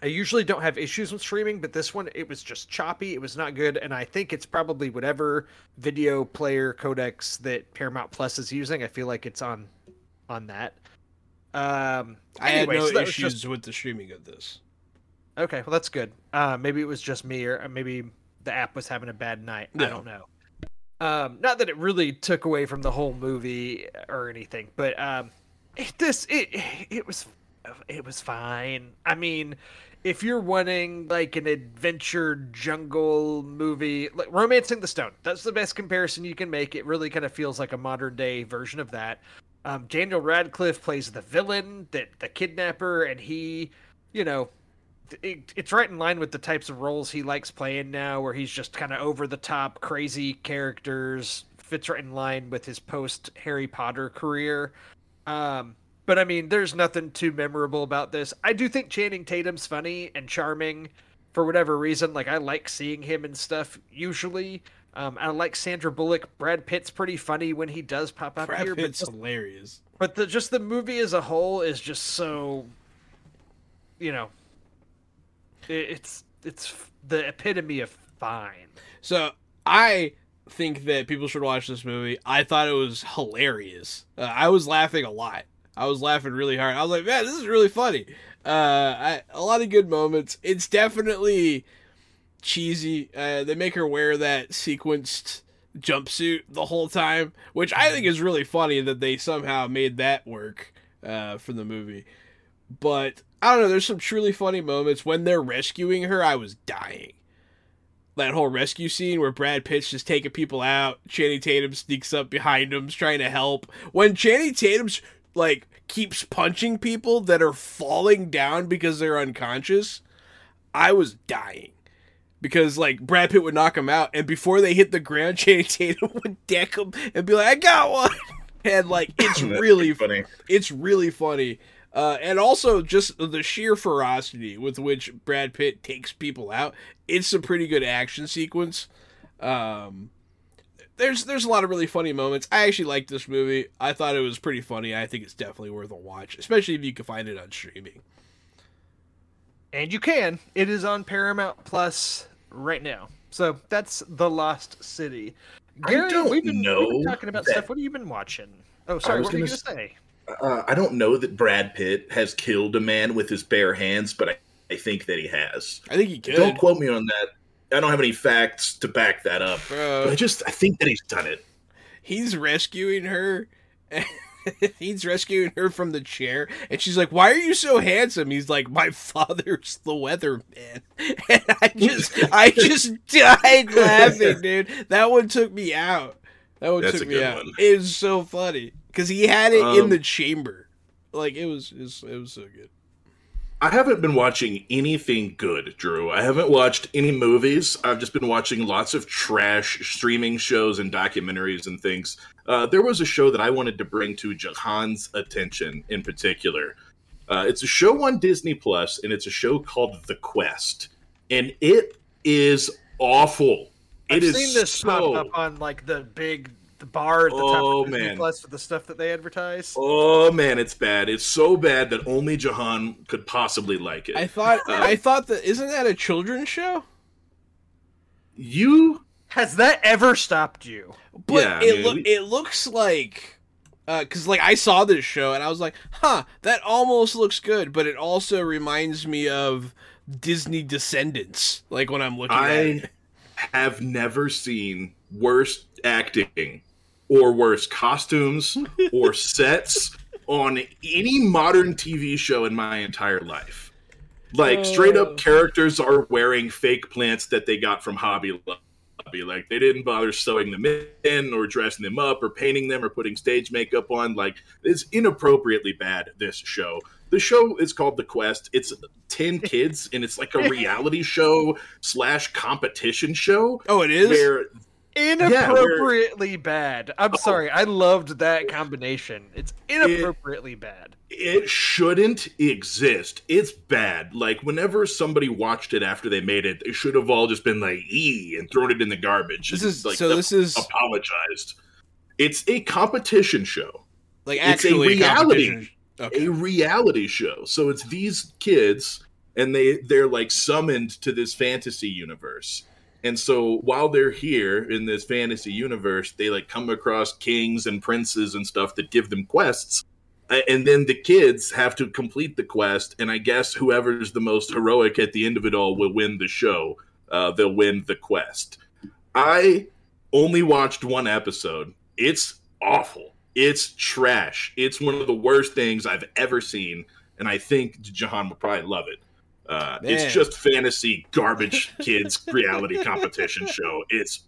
I usually don't have issues with streaming, but this one it was just choppy, it was not good, and I think it's probably whatever video player codecs that Paramount Plus is using. I feel like it's on on that. Um I anyway, had no so issues just- with the streaming of this. Okay, well that's good. Uh, maybe it was just me, or uh, maybe the app was having a bad night. I don't know. Um, not that it really took away from the whole movie or anything, but um, it, this it it was it was fine. I mean, if you're wanting like an adventure jungle movie, like Romancing the Stone, that's the best comparison you can make. It really kind of feels like a modern day version of that. Um, Daniel Radcliffe plays the villain, that the kidnapper, and he, you know, it, it's right in line with the types of roles he likes playing now, where he's just kind of over the top, crazy characters. Fits right in line with his post Harry Potter career. Um, but I mean, there's nothing too memorable about this. I do think Channing Tatum's funny and charming for whatever reason. Like I like seeing him and stuff usually. Um, I like Sandra Bullock. Brad Pitt's pretty funny when he does pop up Brad here, but Pitt's just, hilarious. but the just the movie as a whole is just so, you know, it, it's it's the epitome of fine. So I think that people should watch this movie. I thought it was hilarious. Uh, I was laughing a lot. I was laughing really hard. I was like, man, this is really funny. Uh, I, a lot of good moments. It's definitely cheesy. Uh, they make her wear that sequenced jumpsuit the whole time, which I think is really funny that they somehow made that work uh, for the movie. But I don't know. There's some truly funny moments when they're rescuing her. I was dying. That whole rescue scene where Brad Pitt's just taking people out, Channing Tatum sneaks up behind him, trying to help. When Channing Tatum's like keeps punching people that are falling down because they're unconscious, I was dying because like Brad Pitt would knock him out, and before they hit the ground, Channing Tatum would deck him and be like, "I got one," and like it's really funny. It's really funny, uh, and also just the sheer ferocity with which Brad Pitt takes people out. It's a pretty good action sequence. Um, there's there's a lot of really funny moments. I actually liked this movie. I thought it was pretty funny. I think it's definitely worth a watch, especially if you can find it on streaming. And you can. It is on Paramount Plus right now. So that's The Lost City. Gary, I don't we've been, know. We've been talking about that... stuff. What have you been watching? Oh, sorry. What were you going to say? Uh, I don't know that Brad Pitt has killed a man with his bare hands, but I, I think that he has. I think he could. Don't quote me on that. I don't have any facts to back that up. Bro. But I just I think that he's done it. He's rescuing her. he's rescuing her from the chair, and she's like, "Why are you so handsome?" He's like, "My father's the weatherman," and I just, I just died laughing, dude. That one took me out. That one That's took me out. one. It was so funny because he had it in Um, the chamber, like it was, it was, it was so good. I haven't been watching anything good, Drew. I haven't watched any movies. I've just been watching lots of trash streaming shows and documentaries and things. Uh, there was a show that I wanted to bring to Jahan's attention in particular. Uh, it's a show on Disney Plus, and it's a show called The Quest, and it is awful. I've It is seen this so pop up on like the big the bar at the Oh, top of Disney man. Plus for the stuff that they advertise. Oh man, it's bad. It's so bad that only Jahan could possibly like it. I thought, Uh, I thought that isn't that a children's show? you Has that ever stopped you? But Yeah, it mean, look it looks like because like I saw this show and I was like, huh, that almost looks good, but it also reminds me of Disney Descendants. Like when I'm looking at I it. have never seen worse acting or worse costumes or sets on any modern TV show in my entire life. Like straight Oh. up characters are wearing fake plants that they got from Hobby Lobby. Like they didn't bother sewing them in or dressing them up or painting them or putting stage makeup on. Like it's inappropriately bad, this show. The show is called The Quest. It's 10 kids and it's like a reality show slash competition show Oh, it is. where Inappropriately bad. I'm oh. sorry. I loved that combination. It's inappropriately bad. it shouldn't exist. It's bad. Like whenever somebody watched it after they made it, they should have all just been like e and thrown it in the garbage. This is like so. This is apologized. It's a competition show, like it's a reality. competition. Okay. a reality show. So it's these kids, and they they're like summoned to this fantasy universe. And so while they're here in this fantasy universe, they like come across kings and princes and stuff that give them quests. And then the kids have to complete the quest, and I guess whoever's the most heroic at the end of it all will win the show. Uh, they'll win the quest. I only watched one episode. It's awful. It's trash. It's one of the worst things I've ever seen, and I think Jahan would probably love it. Uh, it's just fantasy garbage kids reality competition show. It's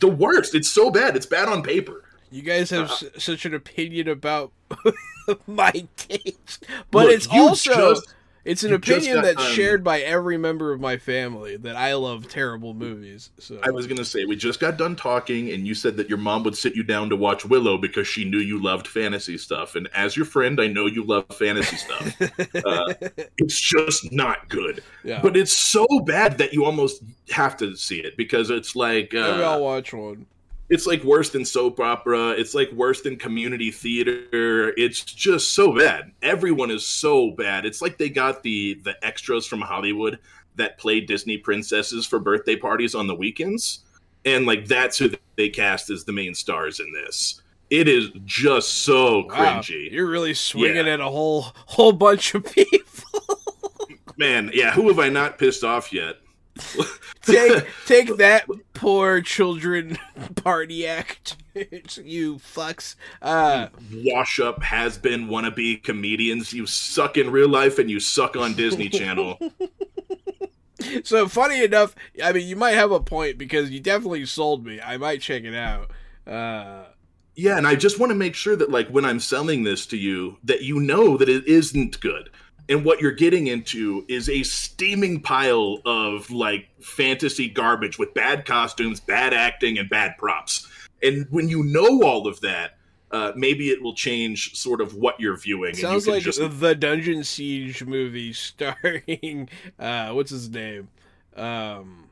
the worst. It's so bad. It's bad on paper. You guys Uh, have s- such an opinion about my taste, but Look, it's also just- it's an you opinion got that's done- shared by every member of my family that I love terrible movies. So I was gonna say we just got done talking, and you said that your mom would sit you down to watch Willow because she knew you loved fantasy stuff. And as your friend, I know you love fantasy stuff. uh, it's just not good. yeah, But it's so bad that you almost have to see it because it's like maybe uh, I'll watch one. It's like worse than soap opera. It's like worse than community theater. It's just so bad. Everyone is so bad. It's like they got the the extras from Hollywood that play Disney princesses for birthday parties on the weekends, and like that's who they cast as the main stars in this. It is just so Wow, cringy. you're really swinging Yeah. at a whole whole bunch of people. Man, yeah, who have I not pissed off yet? take take that poor children party act, you fucks. Uh, Wash up has been wannabe comedians. You suck in real life and you suck on Disney Channel. so funny enough, I mean, you might have a point because you definitely sold me. I might check it out. Uh, Yeah, and I just want to make sure that like when I'm selling this to you that you know that it isn't good. And what you're getting into is a steaming pile of like fantasy garbage with bad costumes, bad acting, and bad props. And when you know all of that, uh, maybe it will change sort of what you're viewing. sounds and you like just the Dungeon Siege movie starring uh, what's his name, um,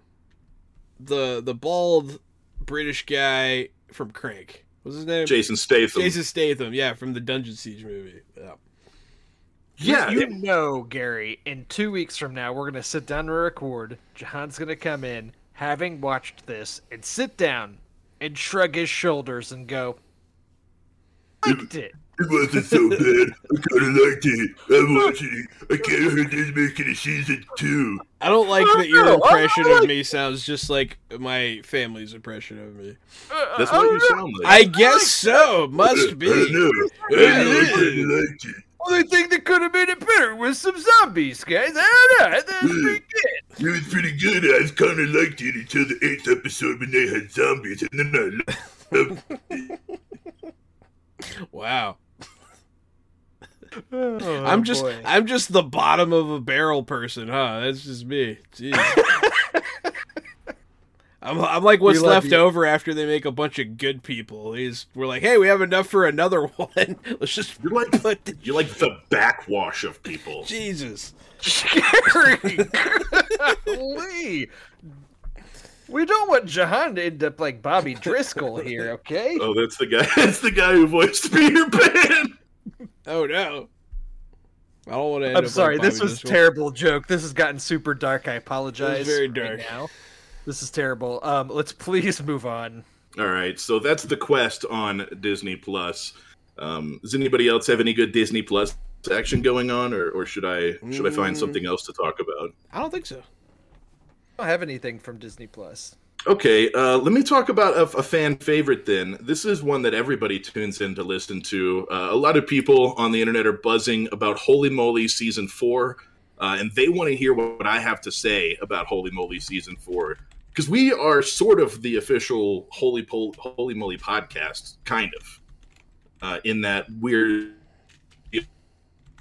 the the bald British guy from Crank. What's his name? Jason Statham. Jason Statham. Yeah, from the Dungeon Siege movie. Yeah. Yeah, you it- know, Gary. In two weeks from now, we're gonna sit down and record. Jahan's gonna come in, having watched this, and sit down and shrug his shoulders and go, "Liked it." It wasn't so bad. I kind of liked it. I'm watching it. I can't heard this making a season two. I don't like Oh, that your impression of me sounds just like my family's impression of me. That's Uh, what oh, you sound like. I guess so. Must I be. know. I know. I kind of liked it. Only thing that could have made it better was some zombies, guys. I don't know. That's pretty hmm. good. It was pretty good. I kind of liked it until the eighth episode when they had zombies, and then I loved Wow. Oh, I'm just boy. I'm just the bottom of a barrel person, huh? That's just me. Jeez. I'm, I'm like what's left you. over after they make a bunch of good people. He's, we're like, hey, we have enough for another one. Let's just You're like put the, you're like the backwash of people. Jesus. Gary. Lee. We don't want Jahan to end up like Bobby Driscoll here, okay? Oh, that's the guy. That's the guy who voiced Peter Pan. Oh no. I don't want to. End I'm up sorry, like this was Driscoll. terrible joke. This has gotten super dark. I apologize. very right dark. now. This is terrible. Um, let's please move on. All right, so that's the quest on Disney Plus. Um, does anybody else have any good Disney Plus action going on, or, or should I should I find something else to talk about? I don't think so. I don't have anything from Disney Plus. Okay, uh, let me talk about a, a fan favorite then. This is one that everybody tunes in to listen to. Uh, a lot of people on the internet are buzzing about Holy Moly Season 4, uh, and they want to hear what, I have to say about Holy Moly Season 4. Because we are sort of the official Holy, Pol- Holy Moly podcast, kind of, uh, in that we're the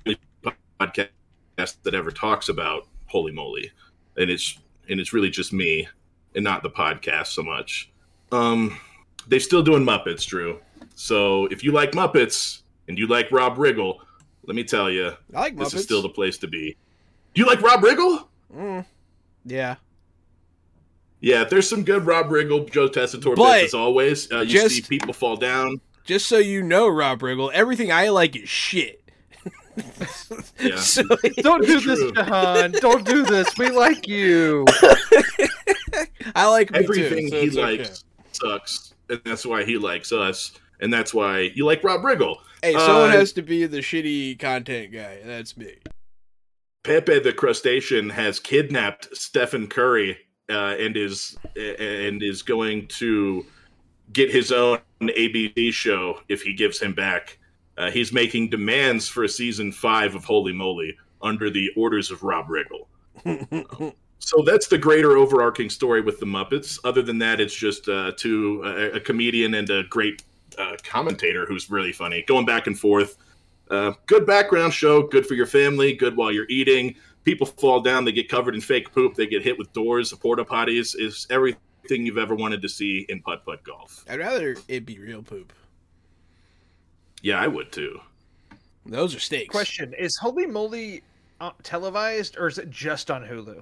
only podcast that ever talks about Holy Moly. And it's and it's really just me and not the podcast so much. Um, they're still doing Muppets, Drew. So if you like Muppets and you like Rob Riggle, let me tell you, I like Muppets. this is still the place to be. Do you like Rob Riggle? Mm. Yeah. Yeah, there's some good Rob Riggle, Joe Tessitore But bits as always. Uh, you just- see people fall down. Just so you know, Rob Riggle, everything I like is shit. Yeah. So, Don't do It's this, true. Jahan. Don't do this. We like you. I like Everything too, so he it's okay. likes sucks, and that's why he likes us, and that's why you like Rob Riggle. Hey, someone Uh, has to be the shitty content guy. and That's me. Pepe the crustacean has kidnapped Stephen Curry uh, and is and is going to get his own ABC show if he gives him back. Uh, he's making demands for a season five of Holy Moly under the orders of Rob Riggle. So that's the greater overarching story with the Muppets. Other than that, it's just uh, two a, a comedian and a great uh, commentator who's really funny, going back and forth. Uh, good background show, good for your family, good while you're eating. People fall down, they get covered in fake poop, they get hit with doors, porta potties. Is everything you've ever wanted to see in putt putt golf. I'd rather it be real poop. Yeah, I would too. Those are stakes. Question: Is Holy Moly uh, televised, or is it just on Hulu?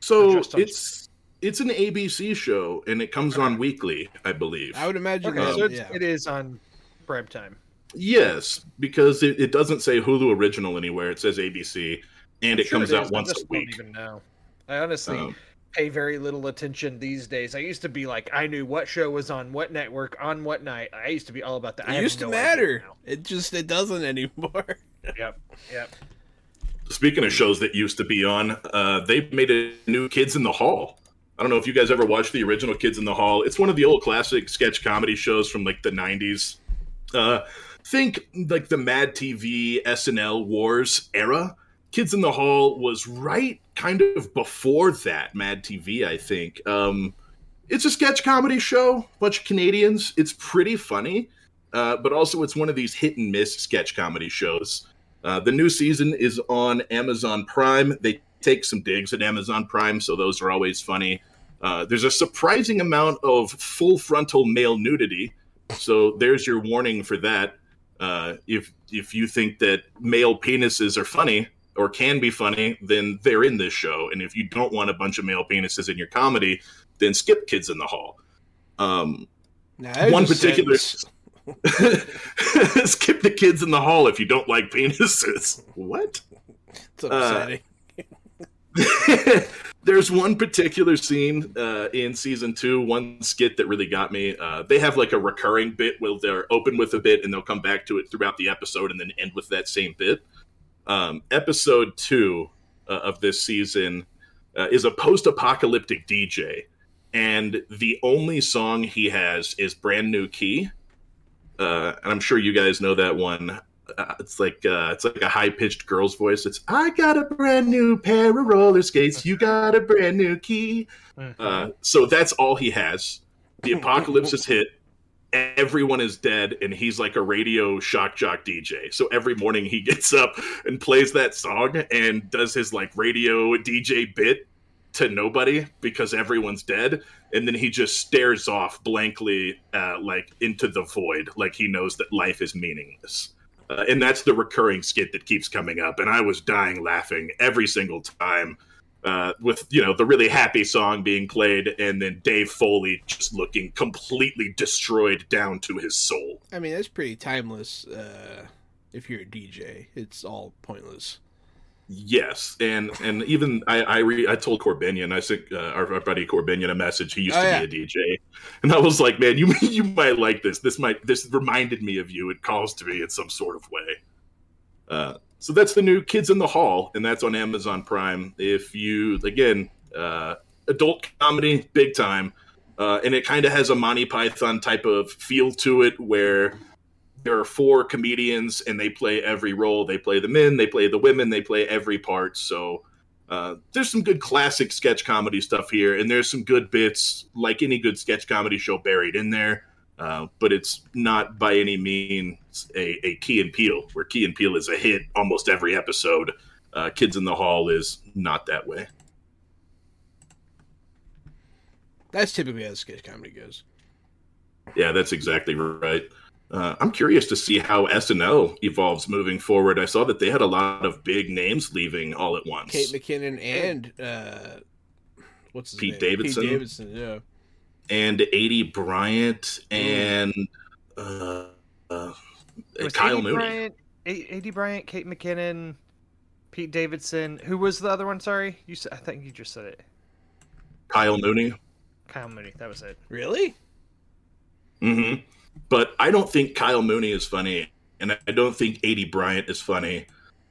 So on- it's it's an ABC show and it comes on weekly, I believe. I would imagine. Okay, that, so it's, yeah. it is on prime time. Yes, because it, it doesn't say Hulu original anywhere. It says ABC, and it Sure comes is, out I once just a week. Don't even know. I honestly, Um, pay very little attention these days. I used to be like, I knew what show was on what network on what night. I used to be all about that. I It have used to no idea matter. It just it doesn't anymore. Yep. Yep. Speaking of shows that used to be on, uh, they made a new Kids in the Hall. I don't know if you guys ever watched the original Kids in the Hall. It's one of the old classic sketch comedy shows from like the '90s. Uh, think like the Mad TV SNL Wars era. Kids in the Hall was right kind of before that Mad TV, I think. Um, it's a sketch comedy show, bunch of Canadians. It's pretty funny, uh, but also it's one of these hit and miss sketch comedy shows. Uh, the new season is on Amazon Prime. They take some digs at Amazon Prime, so those are always funny. Uh, there's a surprising amount of full frontal male nudity, so there's your warning for that. Uh, if if you think that male penises are funny or can be funny, then they're in this show. And if you don't want a bunch of male penises in your comedy, then skip Kids in the Hall. Um, one particular skip the kids in the hall if you don't like penises. What? It's upsetting. There's one particular scene uh, in season two, one skit that really got me. Uh, they have like a recurring bit where they're open with a bit and they'll come back to it throughout the episode and then end with that same bit. Um, episode two uh, of this season uh, is a post apocalyptic DJ, and the only song he has is Brand New Key. Uh, and I'm sure you guys know that one uh, it's like uh, it's like a high pitched girl's voice. It's I got a brand new pair of roller skates. You got a brand new key. Uh, so that's all he has. The apocalypse has hit. Everyone is dead, and he's like a radio shock jock DJ. So every morning he gets up and plays that song and does his like radio DJ bit to nobody because everyone's dead. And then he just stares off blankly uh, like into the void like he knows that life is meaningless. Uh, and that's the recurring skit that keeps coming up. And i was dying laughing every single time uh, with you know the really happy song being played and then dave foley just looking completely destroyed down to his soul I mean, that's pretty timeless. Uh, if you're a DJ, it's all pointless. yes and and even i i, re, I told corbinian i sent uh, our, our buddy corbinian a message he used Oh, to yeah. be a dj and i was like man you you might like this this might this reminded me of you it calls to me in some sort of way uh so that's the new kids in the hall and that's on amazon prime if you again uh adult comedy big time uh, and it kind of has a Monty Python type of feel to it, where there are four comedians and they play every role. They play the men, they play the women, they play every part. So uh, there's some good classic sketch comedy stuff here, and there's some good bits, like any good sketch comedy show, buried in there. Uh, but it's not by any means a, a Key and Peele, where Key and Peele is a hit almost every episode. Uh, Kids in the Hall is not that way. That's typically how sketch comedy goes. Yeah, that's exactly right. Uh, I'm curious to see how SNL evolves moving forward. I saw that they had a lot of big names leaving all at once. Kate McKinnon and uh, what's his Pete name? Davidson. Pete Davidson. Yeah. And Aidy Bryant and uh, uh, Kyle Mooney. Bryant, A- Aidy Bryant, Kate McKinnon, Pete Davidson. Who was the other one? Sorry, you. Said, I think you just said it. Kyle Mooney. Kyle Mooney. That was it. Really? hmm But I don't think Kyle Mooney is funny, and I don't think Aidy Bryant is funny.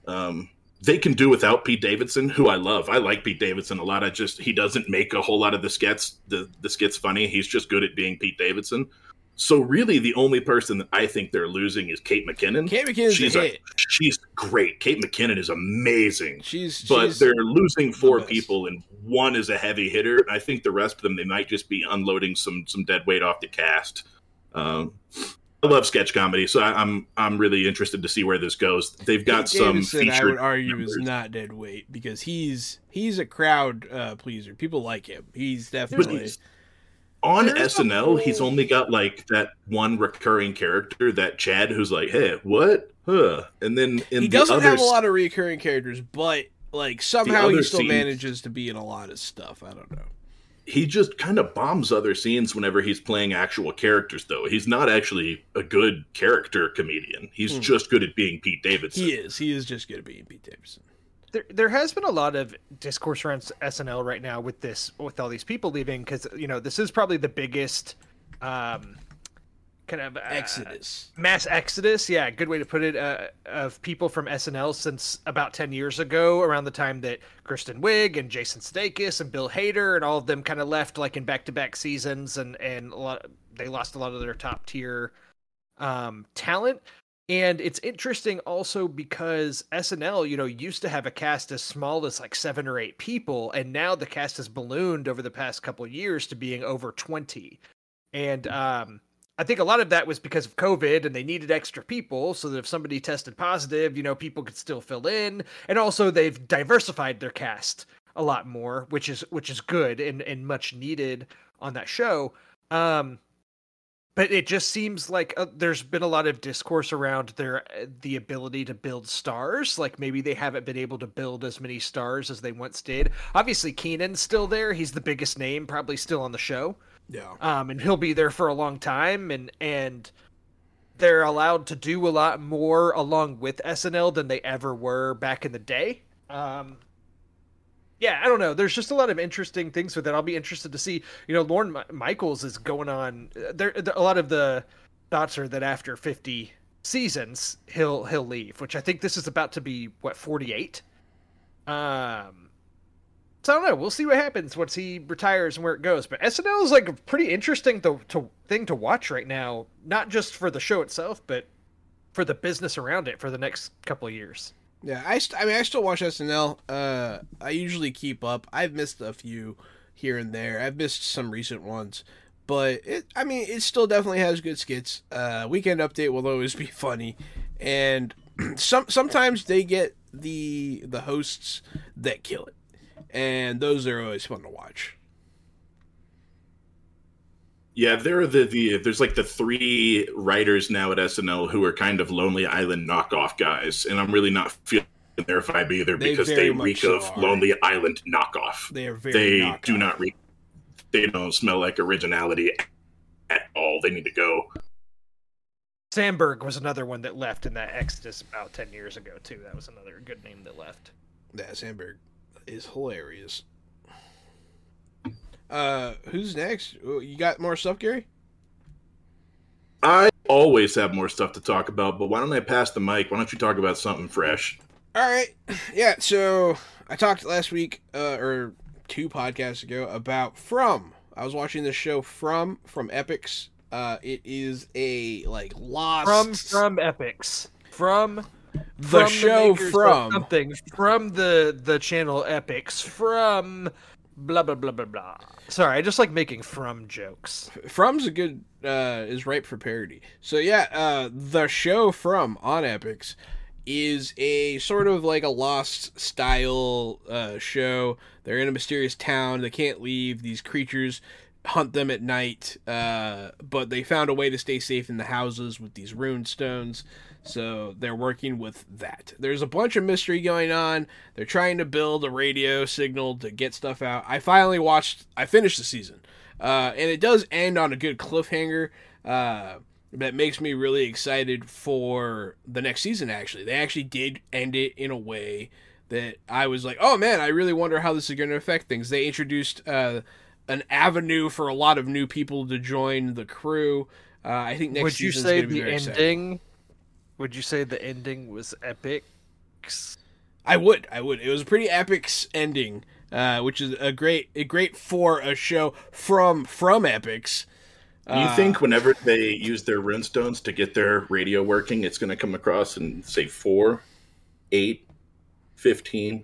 Um, they can do without Pete Davidson, who I love. I like Pete Davidson a lot. I just he doesn't make a whole lot of the skits the the skits funny. He's just good at being Pete Davidson. So really, the only person that I think they're losing is Kate McKinnon. Kate McKinnon, she's a hit. she's great. Kate McKinnon is amazing. She's but she's, they're losing four best. people and one is a heavy hitter i think the rest of them they might just be unloading some some dead weight off the cast um i love sketch comedy so I, i'm i'm really interested to see where this goes they've got Pete some Davidson, I would argue members. is not dead weight because he's he's a crowd uh, pleaser. People like him. He's definitely he's- on There's snl he's only got like that one recurring character that chad who's like hey what huh and then in the he the doesn't have a lot of recurring characters, but like somehow he still scenes- manages to be in a lot of stuff. I don't know. He just kind of bombs other scenes whenever he's playing actual characters though he's not actually a good character comedian he's Hmm. just good at being pete davidson He is. He is just good at being Pete Davidson. there, there has been a lot of discourse around SNL right now with this, with all these people leaving, because you know this is probably the biggest, um, kind of uh, Exodus. mass exodus. Yeah, good way to put it. Uh, of people from SNL since about ten years ago, around the time that Kristen Wiig and Jason Sudeikis and Bill Hader and all of them kind of left, like in back-to-back seasons, and and a lot they lost a lot of their top tier um, talent. And it's interesting also because SNL, you know, used to have a cast as small as like seven or eight people, and now the cast has ballooned over the past couple of years to being over 20. And um, I think a lot of that was because of COVID and they needed extra people so that if somebody tested positive, you know, people could still fill in. And also they've diversified their cast a lot more, which is which is good and, and much needed on that show. Um, but it just seems like uh, there's been a lot of discourse around their uh, the ability to build stars like maybe they haven't been able to build as many stars as they once did obviously Kenan's still there he's the biggest name probably still on the show Yeah. um and he'll be there for a long time and and they're allowed to do a lot more along with snl than they ever were back in the day um yeah, I don't know. There's just a lot of interesting things with it. I'll be interested to see. You know, Lorne Mi- Michaels is going on. uh, There, there, a lot of the thoughts are that after 50 seasons, he'll he'll leave. Which I think this is about to be what 48. Um, so I don't know. We'll see what happens once he retires and where it goes. But SNL is like a pretty interesting to, to thing to watch right now. Not just for the show itself, but for the business around it for the next couple of years. Yeah, I, st- I mean, I still watch SNL. Uh, I usually keep up. I've missed a few here and there. I've missed some recent ones, but it, I mean, it still definitely has good skits. Uh, Weekend Update will always be funny, and some sometimes they get the the hosts that kill it, and those are always fun to watch. Yeah, there are the, the there's like the three writers now at SNL who are kind of Lonely Island knockoff guys, and I'm really not feeling their vibe either They because they reek so of are. Lonely Island knockoff. They are very They knockoff. do not reek. They don't smell like originality at all. They need to go. Samberg was another one that left in that Exodus about 10 years ago, too. That was another good name that left. Yeah, Samberg is hilarious. Uh, who's next? Oh, You got more stuff, Gary? I always have more stuff to talk about, but why don't I pass the mic? Why don't you talk about something fresh? All right. Yeah, so I talked last week, uh, or two podcasts ago, about From. I was watching the show From from Epix. Uh, it is a like lost From from Epix. From the show of from something from the the channel Epix from blah blah blah blah blah. Sorry, I just like making from jokes. From's a good uh is ripe for parody. So yeah, uh the show from on Epix is a sort of like a lost style uh show. They're in a mysterious town, they can't leave. These creatures hunt them at night, uh but they found a way to stay safe in the houses with these rune stones. So they're working with that. There's a bunch of mystery going on. They're trying to build a radio signal to get stuff out. I finally watched. I finished the season, uh, and it does end on a good cliffhanger. Uh, that makes me really excited for the next season. Actually, they actually did end it in a way that I was like, "Oh man, I really wonder how this is going to affect things." They introduced uh, an avenue for a lot of new people to join the crew. Uh, I think next would you say gonna be the very ending? exciting. Would you say the ending was epic? I would, I would. It was a pretty epic ending, uh, which is a great, a great for a show from from Epix. Do you Uh, think whenever they use their runestones to get their radio working, it's going to come across and say 4, 8, 15,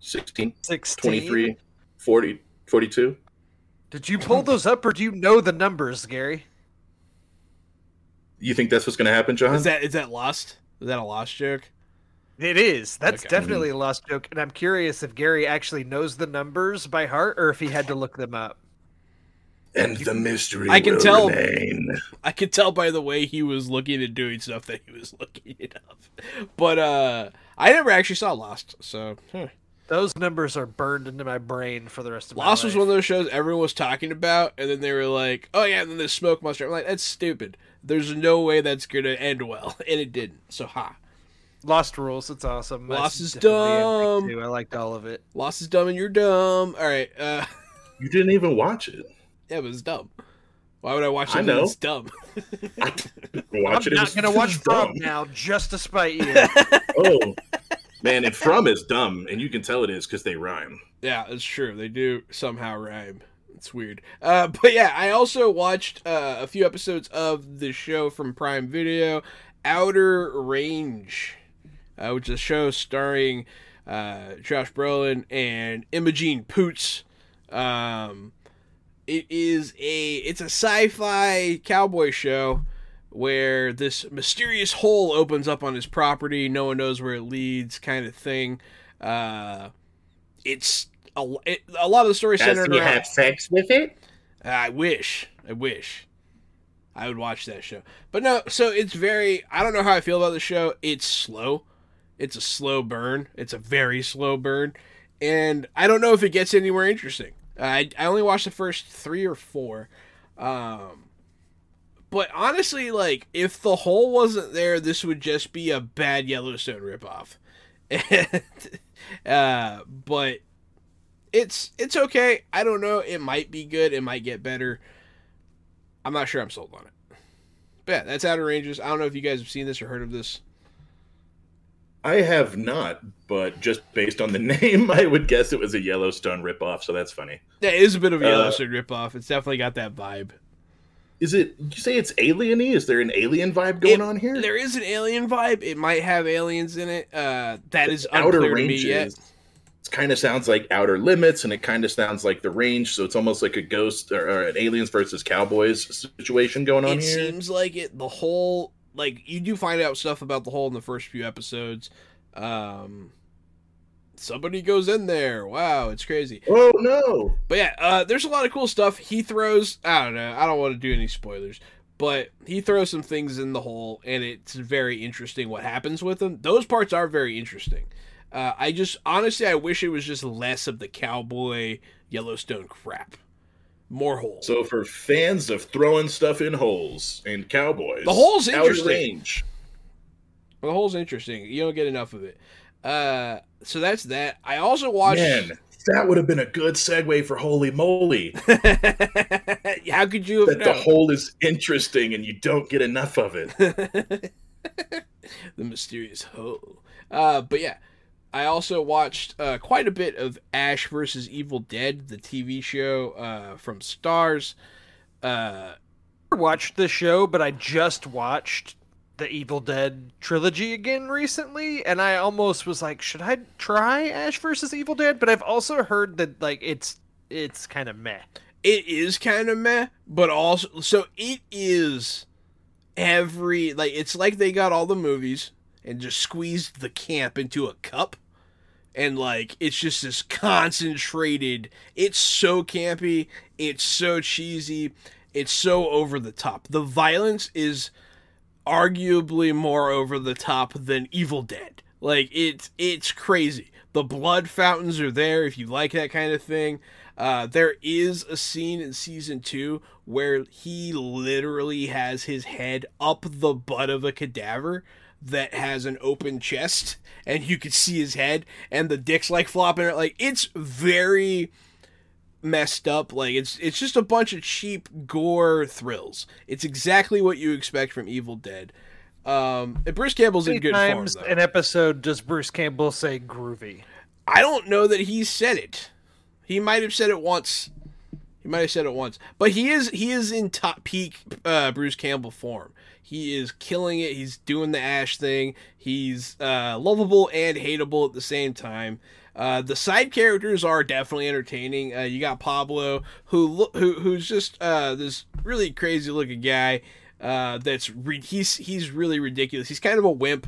16, 16? 23, 40, 42? Did you pull those up or do you know the numbers, Gary? You think that's what's going to happen, John? Is that is that lost? Is that a lost joke? It is. That's Okay. definitely a lost joke, and I'm curious if Gary actually knows the numbers by heart or if he had to look them up. and the mystery I can will tell- remain. I could tell by the way he was looking and doing stuff that he was looking it up. But uh, I never actually saw Lost, so huh. Those numbers are burned into my brain for the rest of my life. Lost was one of those shows everyone was talking about, and then they were like, "Oh yeah," and then the smoke monster. I'm like, "That's stupid. There's no way that's gonna end well," and it didn't. So ha. Lost Rules. It's awesome. Lost That's is dumb. I liked all of it. Lost is dumb and you're dumb. All right. Uh, You didn't even watch it. yeah, it was dumb. Why would I watch it? I know. that's dumb? I didn't watch I'm it. It not gonna watch From dumb. now just to spite you. Oh, man, and From is dumb, and you can tell it is because they rhyme. Yeah, it's true. They do somehow rhyme. It's weird. Uh, but yeah, I also watched uh, a few episodes of the show from Prime Video, Outer Range, uh, which is a show starring uh, Josh Brolin and Imogen Poots. Um, it is a it's a sci-fi cowboy show where this mysterious hole opens up on his property. No one knows where it leads, kind of thing. Uh, it's a, it, a lot of the story centered around. have sex with it? I wish. I wish. I would watch that show. But no, so it's very I don't know how I feel about the show. It's slow. It's a slow burn. It's a very slow burn. And I don't know if it gets anywhere interesting. I I only watched the first 3 or 4. Um but honestly, like if the hole wasn't there, this would just be a bad Yellowstone ripoff. And, uh, but it's it's okay. I don't know. It might be good. It might get better. I'm not sure I'm sold on it. But yeah, that's Outer Ranges. I don't know if you guys have seen this or heard of this. I have not, but just based on the name, I would guess it was a Yellowstone ripoff, so that's funny. Yeah, it is a bit of a Uh, Yellowstone ripoff. It's definitely got that vibe. Is it, you say it's alien Is there an alien vibe going It- on here? There is an alien vibe. It might have aliens in it. Uh, that is Outer unclear to me Ranges. yet. It kind of sounds like Outer Limits, and it kind of sounds like The Range, so it's almost like a ghost or, or an aliens versus cowboys situation going on It here. seems like it. The whole like you do find out stuff about the whole in the first few episodes. Um, somebody goes in there. Wow, it's crazy. oh no! But yeah, uh, there's a lot of cool stuff. He throws. I don't know. I don't want to do any spoilers, but he throws some things in the hole, and it's very interesting what happens with them. Those parts are very interesting. Uh, I just honestly, I wish it was just less of the cowboy Yellowstone crap, more holes. So for fans of throwing stuff in holes and cowboys, The hole's interesting. Range. the hole's interesting. You don't get enough of it. Uh, so that's that. I also watched. Man, that would have been a good segue for Holy Moly. How could you have that the known? hole is interesting and you don't get enough of it. the mysterious hole. Uh, but yeah, I also watched uh, quite a bit of Ash versus Evil Dead, the TV show uh, from Starz. Uh, never watched the show, but I just watched the Evil Dead trilogy again recently, and I almost was like, should I try Ash versus Evil Dead? But I've also heard that like it's it's kind of meh. it is kind of meh, but also so it is every like it's like they got all the movies and just squeezed the camp into a cup. And like it's just this concentrated. It's so campy. It's so cheesy. It's so over the top. The violence is arguably more over the top than Evil Dead. Like it's it's crazy. The blood fountains are there if you like that kind of thing. Uh, there is a scene in season two where he literally has his head up the butt of a cadaver that has an open chest, and you can see his head, and the dick's like flopping. Like it's very messed up. Like it's it's just a bunch of cheap gore thrills. It's exactly what you expect from Evil Dead. Um, and Bruce Campbell's in good form. times Though. an episode does Bruce Campbell say groovy? I don't know that he said it. He might have said it once. He might have said it once, but he is he is in top peak uh, Bruce Campbell form. He is killing it. He's doing the Ash thing. He's uh, lovable and hateable at the same time. Uh, the side characters are definitely entertaining. Uh, you got Pablo, who who who's just uh, this really crazy looking guy. Uh, that's re- he's he's really ridiculous. He's kind of a wimp.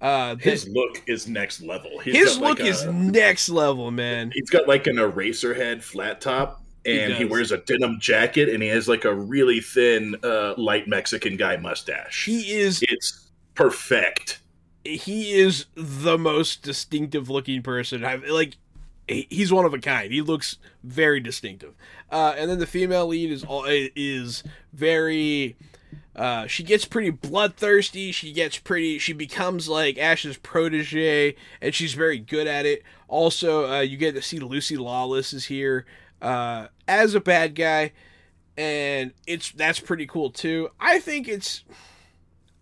Uh, that- His look is next level. He's his got like look is next level, man. He's got like an eraser head flat top, and he, does. wears a denim jacket, and he has like a really thin, uh, light Mexican guy mustache. He is it's perfect. He is the most distinctive looking person. I've like he's one of a kind. He looks very distinctive. Uh, and then the female lead is all is very Uh, she gets pretty bloodthirsty. She gets pretty. She becomes like Ash's protege, and she's very good at it. Also, uh, you get to see Lucy Lawless is here uh, as a bad guy, and it's that's pretty cool too. I think it's.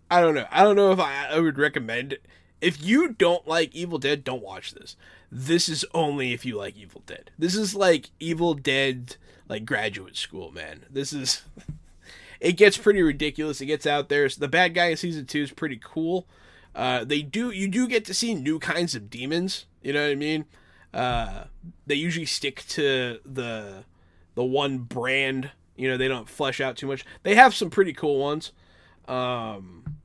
I don't know. I don't know if I, I would recommend it. If you don't like Evil Dead, don't watch this. This is only if you like Evil Dead. This is like Evil Dead, like graduate school, man. This is. it gets pretty ridiculous. It gets out there. So the bad guy in season two is pretty cool. Uh, they do you do get to see new kinds of demons. You know what I mean? Uh, they usually stick to the the one brand. You know, they don't flesh out too much. They have some pretty cool ones. Um,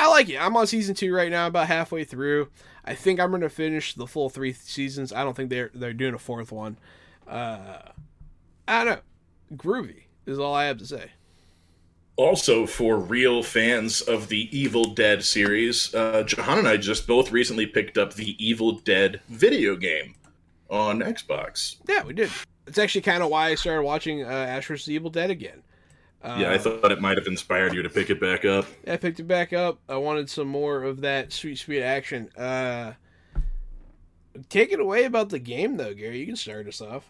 I like it. I'm on season two right now, about halfway through. I think I'm gonna finish the full three seasons. I don't think they're they're doing a fourth one. Uh, I don't know. Groovy is all I have to say. Also, for real fans of the Evil Dead series, uh, Jahan and I just both recently picked up the Evil Dead video game on Xbox. Yeah, we did. It's actually kind of why I started watching uh, Ash vs. Evil Dead again. Yeah, I thought it might have inspired you to pick it back up. I picked it back up. I wanted some more of that sweet, sweet action. Uh, take it away about the game, though, Gary. You can start us off.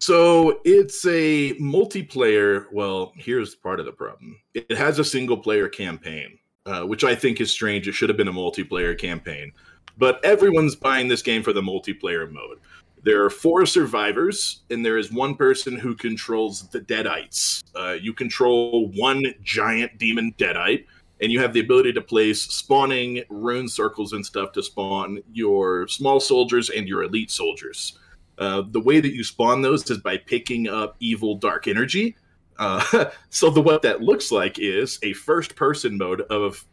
So it's a multiplayer. Well, here's part of the problem it has a single player campaign, uh, which I think is strange. It should have been a multiplayer campaign. But everyone's buying this game for the multiplayer mode. There are four survivors, and there is one person who controls the Deadites. Uh, you control one giant demon Deadite, and you have the ability to place spawning rune circles and stuff to spawn your small soldiers and your elite soldiers. Uh, the way that you spawn those is by picking up evil dark energy. Uh, so the what that looks like is a first person mode of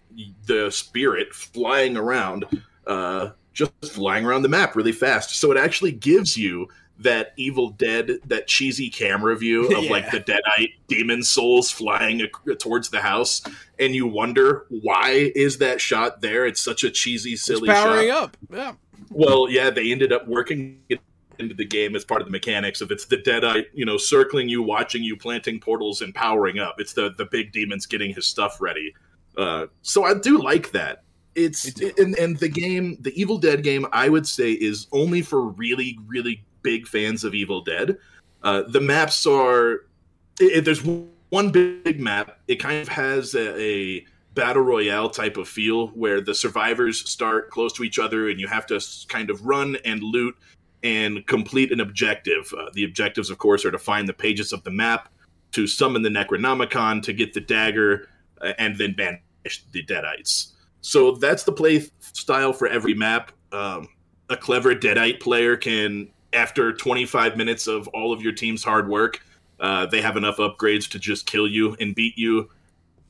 the spirit flying around, uh, just flying around the map really fast. So it actually gives you that Evil Dead, that cheesy camera view of yeah. like the Deadite demon souls flying towards the house, and you wonder why is that shot there? It's such a cheesy, silly it's powering shot. up. Yeah. Well, yeah, they ended up working it into the game as part of the mechanics of it's the Deadite, you know, circling you, watching you, planting portals, and powering up. It's the the big demons getting his stuff ready. Uh, so I do like that. It's it, and and the game, the Evil Dead game, I would say is only for really really big fans of Evil Dead. Uh, the maps are it, there's one big map. It kind of has a, a battle royale type of feel where the survivors start close to each other and you have to kind of run and loot and complete an objective. Uh, the objectives, of course, are to find the pages of the map, to summon the Necronomicon, to get the dagger, uh, and then banish the Deadites. So that's the play style for every map. Um, a clever Deadite player can, after 25 minutes of all of your team's hard work, uh, they have enough upgrades to just kill you and beat you.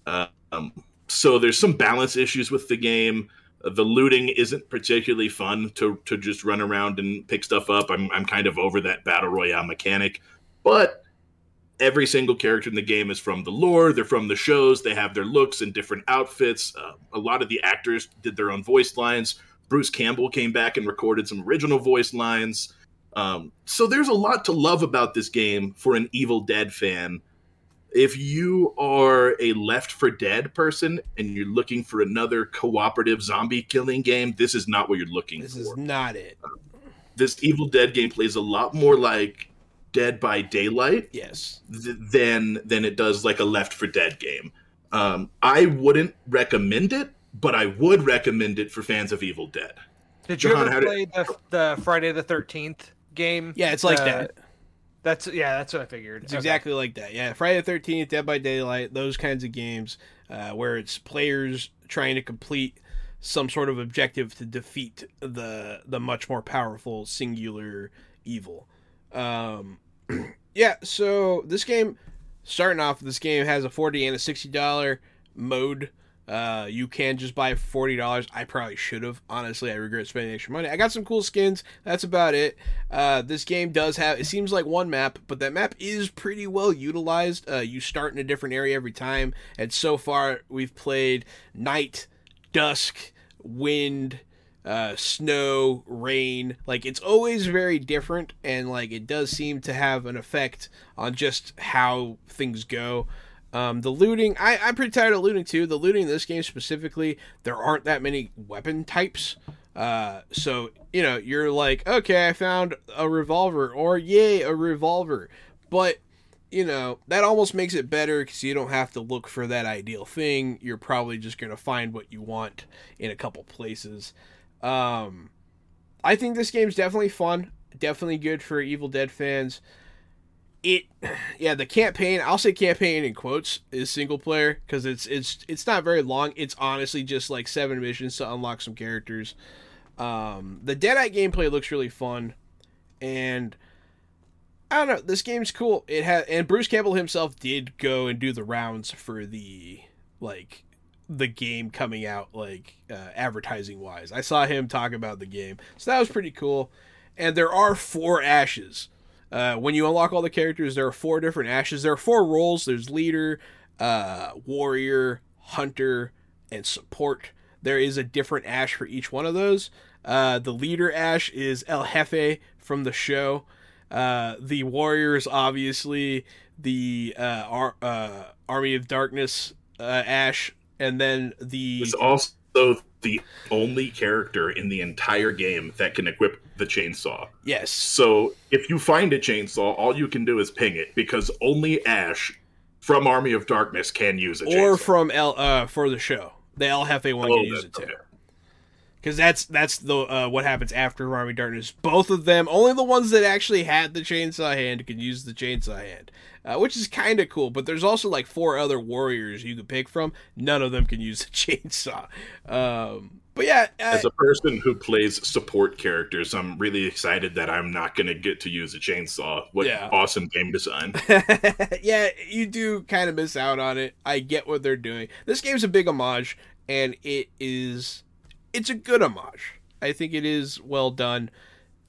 Um, so there's some balance issues with the game. The looting isn't particularly fun to to just run around and pick stuff up. I'm I'm kind of over that battle royale mechanic, but every single character in the game is from the lore. They're from the shows. They have their looks and different outfits. Uh, a lot of the actors did their own voice lines. Bruce Campbell came back and recorded some original voice lines. Um, so there's a lot to love about this game for an Evil Dead fan if you are a Left 4 Dead person and you're looking for another cooperative zombie killing game, this is not what you're looking this for. This is not it. This Evil Dead game plays a lot more like Dead by Daylight, yes, th- than than it does like a Left 4 Dead game. Um, I wouldn't recommend it, but I would recommend it for fans of Evil Dead. Did you John, ever play did... the, the Friday the Thirteenth game? Yeah, it's like uh, that. That's yeah, that's what I figured. It's okay. exactly like that. Yeah, Friday the Thirteenth, Dead by Daylight, those kinds of games uh, where it's players trying to complete some sort of objective to defeat the the much more powerful singular evil. Um, yeah, so this game, starting off, this game has a forty and a sixty dollar mode uh, you can just buy forty dollars. I probably should have. Honestly, I regret spending extra money. I got some cool skins. That's about it. Uh, this game does have. It seems like one map, but that map is pretty well utilized. Uh, you start in a different area every time, and so far we've played night, dusk, wind, uh, snow, rain. Like it's always very different, and like it does seem to have an effect on just how things go. Um, the looting, I, I'm pretty tired of looting too. The looting in this game specifically, there aren't that many weapon types. Uh, so you know, you're like, okay, I found a revolver, or yay, a revolver. But you know, that almost makes it better because you don't have to look for that ideal thing. You're probably just gonna find what you want in a couple places. Um, I think this game's definitely fun, definitely good for Evil Dead fans. It, yeah, the campaign. I'll say campaign in quotes is single player because it's it's it's not very long. It's honestly just like seven missions to unlock some characters. Um, the Deadite gameplay looks really fun, and I don't know. This game's cool. It had and Bruce Campbell himself did go and do the rounds for the like the game coming out like uh, advertising wise. I saw him talk about the game, so that was pretty cool. And there are four ashes. Uh, when you unlock all the characters, there are four different ashes. There are four roles. There's leader, uh, warrior, hunter, and support. There is a different ash for each one of those. Uh, the leader ash is El Jefe from the show. Uh, the Warriors, obviously, the uh, Ar- Army of Darkness Ash, and then the. It's also the only character in the entire game that can equip the chainsaw. Yes. So if you find a chainsaw, all you can do is ping it because only Ash from Army of Darkness can use a chainsaw. Or from El uh, for the show, They the El Jefe one Oh, can use it too. Because that's that's the uh, what happens after Army Darkness. Both of them, only the ones that actually had the chainsaw hand could use the chainsaw hand, uh, which is kind of cool. But there's also like four other warriors you could pick from. None of them can use the chainsaw. Um, but yeah, uh, As a person who plays support characters, I'm really excited that I'm not going to get to use a chainsaw. What Yeah. awesome game design! yeah, you do kind of miss out on it. I get what they're doing. This game's a big homage, and it is it's a good homage. I think it is well done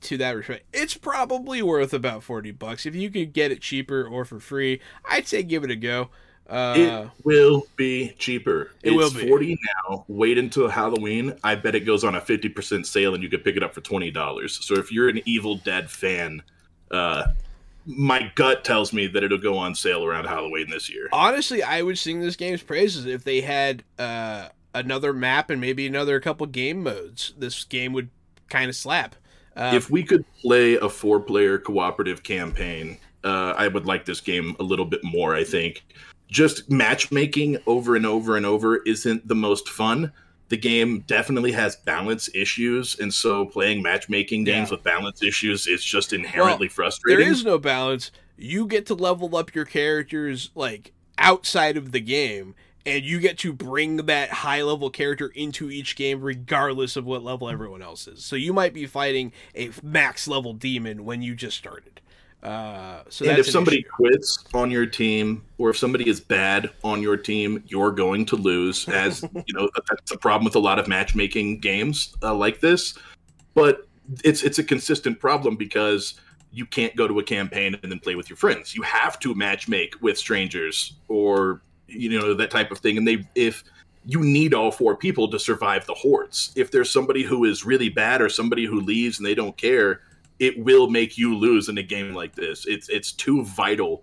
to that respect. It's probably worth about forty bucks if you could get it cheaper or for free. I'd say give it a go. Uh, it will be cheaper. It will be. 40 now. Wait until Halloween. I bet it goes on a 50% sale and you could pick it up for $20. So if you're an Evil Dead fan, uh, my gut tells me that it'll go on sale around Halloween this year. honestly, I would sing this game's praises if they had uh, another map and maybe another couple game modes. This game would kind of slap. Uh, if we could play a four player cooperative campaign, uh, I would like this game a little bit more, I think. Just matchmaking over and over and over isn't the most fun. The game definitely has balance issues, and so playing matchmaking games Yeah. with balance issues is just inherently there frustrating. There is no balance. You get to level up your characters like outside of the game, and you get to bring that high level character into each game, regardless of what level everyone else is. So you might be fighting a max level demon when you just started. Uh, so and if an somebody issue. quits on your team, or if somebody is bad on your team, you're going to lose. As you know, that's a problem with a lot of matchmaking games uh, like this. But it's it's a consistent problem because you can't go to a campaign and then play with your friends. You have to matchmake with strangers or you know that type of thing. And they if you need all four people to survive the hordes. If there's somebody who is really bad or somebody who leaves and they don't care, it will make you lose in a game like this. It's it's too vital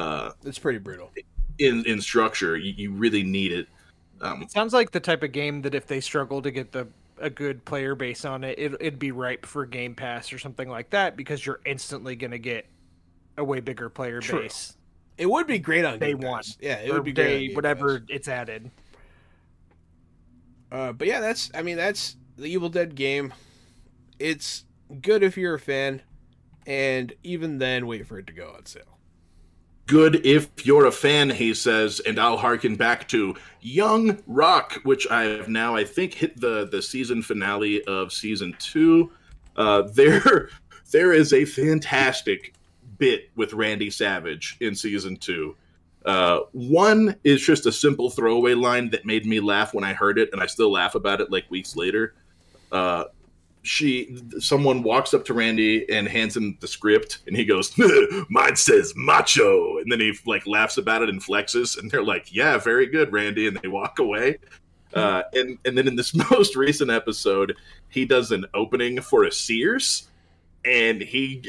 uh, it's pretty brutal. in in structure. You, you really need it. Um, It sounds like the type of game that if they struggle to get the a good player base on it, it it'd be ripe for Game Pass or something like that because you're instantly going to get a way bigger player True. base. It would be great on Day Game one. Pass. Yeah, it or would be great. on day- Game whatever Pass. it's added. Uh, but yeah, that's I mean that's the Evil Dead game. It's good if you're a fan, and even then, wait for it to go on sale. good if you're a fan, he says, and I'll harken back to Young Rock, which I have now I think hit the the season finale of season two. Uh, there, there is a fantastic bit with Randy Savage in season two. Uh, one is just a simple throwaway line that made me laugh when I heard it, and I still laugh about it like weeks later. Uh, she, someone walks up to Randy and hands him the script, and he goes, "Mine says macho," and then he like laughs about it and flexes, and they're like, "Yeah, very good, Randy," and they walk away. Uh, and and then in this most recent episode, he does an opening for a Sears, and he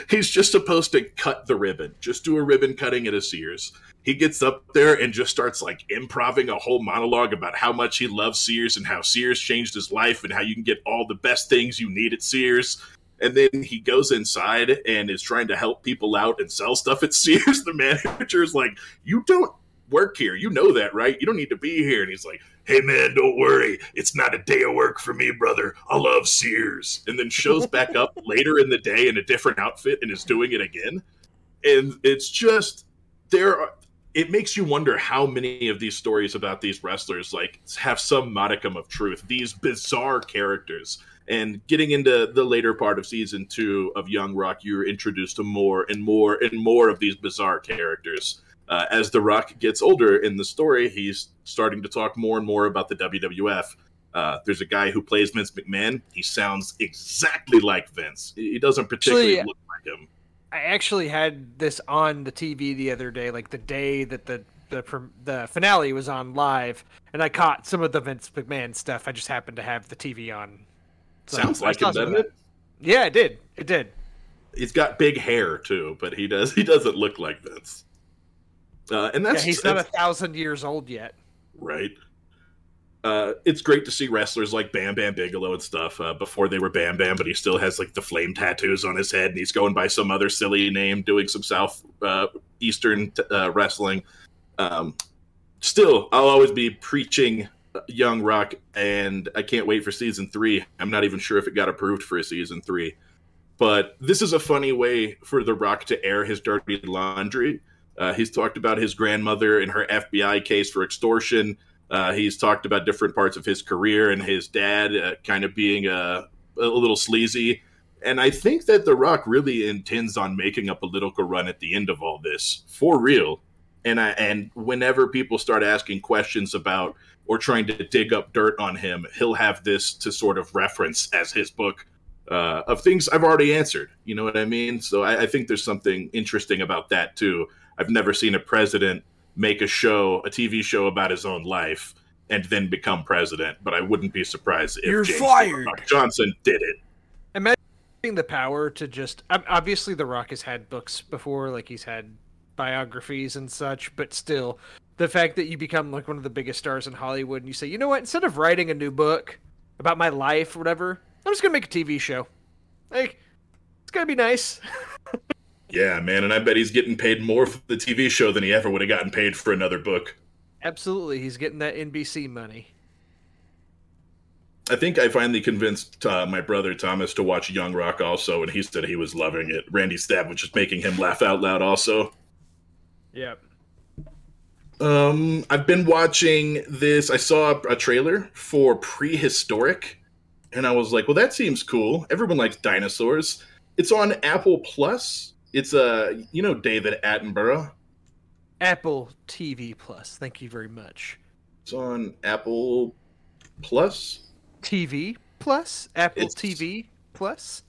he's just supposed to cut the ribbon, just do a ribbon cutting at a Sears. He gets up there and just starts like improvising a whole monologue about how much he loves Sears and how Sears changed his life and how you can get all the best things you need at Sears. And then he goes inside and is trying to help people out and sell stuff at Sears. The manager is like, "You don't work here. You know that, right? You don't need to be here." And he's like, hey man, don't worry. It's not a day of work for me, brother. I love Sears. And then shows back up later in the day in a different outfit and is doing it again. And it's just there are, it makes you wonder how many of these stories about these wrestlers like have some modicum of truth. These bizarre characters. And getting into the later part of season two of Young Rock, you're introduced to more and more and more of these bizarre characters uh, as The Rock gets older in the story, he's starting to talk more and more about the WWF. Uh, there's a guy who plays Vince McMahon. He sounds exactly like Vince. He doesn't particularly actually, look like him. I actually had this on the TV the other day, like the day that the the the finale was on live, and I caught some of the Vince McMahon stuff. I just happened to have the TV on. So Sounds like him, doesn't it? Yeah, it did. It did. He's got big hair too, but he does he doesn't look like Vince. Uh, and that's yeah, he's not a thousand years old yet. Right. Uh, it's great to see wrestlers like Bam Bam Bigelow and stuff uh, before they were Bam Bam, but he still has like the flame tattoos on his head, and he's going by some other silly name, doing some South uh, Eastern uh, wrestling. Um, still, I'll always be preaching Young Rock, and I can't wait for season three. I'm not even sure if it got approved for a season three, but this is a funny way for The Rock to air his dirty laundry uh, he's talked about his grandmother and her FBI case for extortion. Uh, he's talked about different parts of his career and his dad uh, kind of being a, a, little sleazy. And I think that The Rock really intends on making a political run at the end of all this for real. And I, and whenever people start asking questions about or trying to dig up dirt on him, he'll have this to sort of reference as his book uh, of things I've already answered. You know what I mean? So I, I think there's something interesting about that too. I've never seen a president make a show, a TV show about his own life, and then become president. But I wouldn't be surprised if you're James fired. Johnson did it. Imagine the power to just obviously The Rock has had books before, like he's had biographies and such, but still, the fact that you become like one of the biggest stars in Hollywood and you say, you know what, instead of writing a new book about my life or whatever, I'm just gonna make a TV show. Like, it's gonna be nice. Yeah, man, and I bet he's getting paid more for the TV show than he ever would have gotten paid for another book. Absolutely, he's getting that NBC money. I think I finally convinced uh, my brother Thomas to watch Young Rock also, and he said he was loving it. Randy Stab was just making him laugh out loud also. Yep. Um, I've been watching this. I saw a trailer for Prehistoric, and I was like, "Well, that seems cool. Everyone likes dinosaurs." It's on Apple Plus, it's uh, you know David Attenborough. Apple TV Plus. Thank you very much. It's on Apple Plus. TV Plus. Apple it's... TV Plus.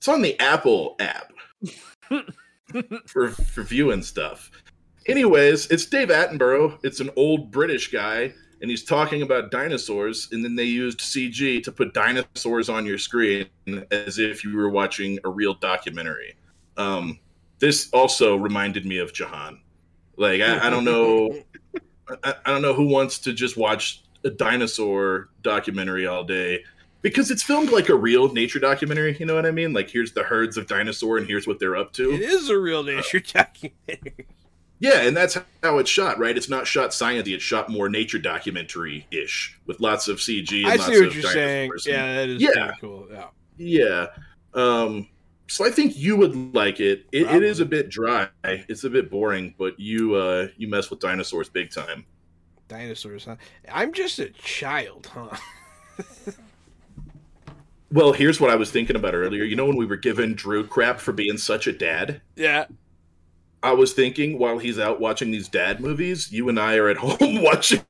It's on the Apple app for for viewing stuff. Anyways, it's Dave Attenborough. It's an old British guy and he's talking about dinosaurs and then they used cg to put dinosaurs on your screen as if you were watching a real documentary. Um, this also reminded me of jahan. Like i, I don't know I, I, don't know who wants to just watch a dinosaur documentary all day because it's filmed like a real nature documentary you know what i mean? Like here's the herds of dinosaur and here's what they're up to. It is a real nature uh, documentary yeah, and that's how it's shot, right? It's not shot science; it's shot more nature documentary ish with lots of CG. I see what you're saying. And, yeah, that is yeah, cool. Yeah, yeah. Um, so I think you would like it. It, it is a bit dry. It's a bit boring, but you uh, you mess with dinosaurs big time. Dinosaurs, huh? I'm just a child, huh? well, here's what I was thinking about earlier. You know when we were giving Drew crap for being such a dad? Yeah. I was thinking while he's out watching these dad movies, you and I are at home watching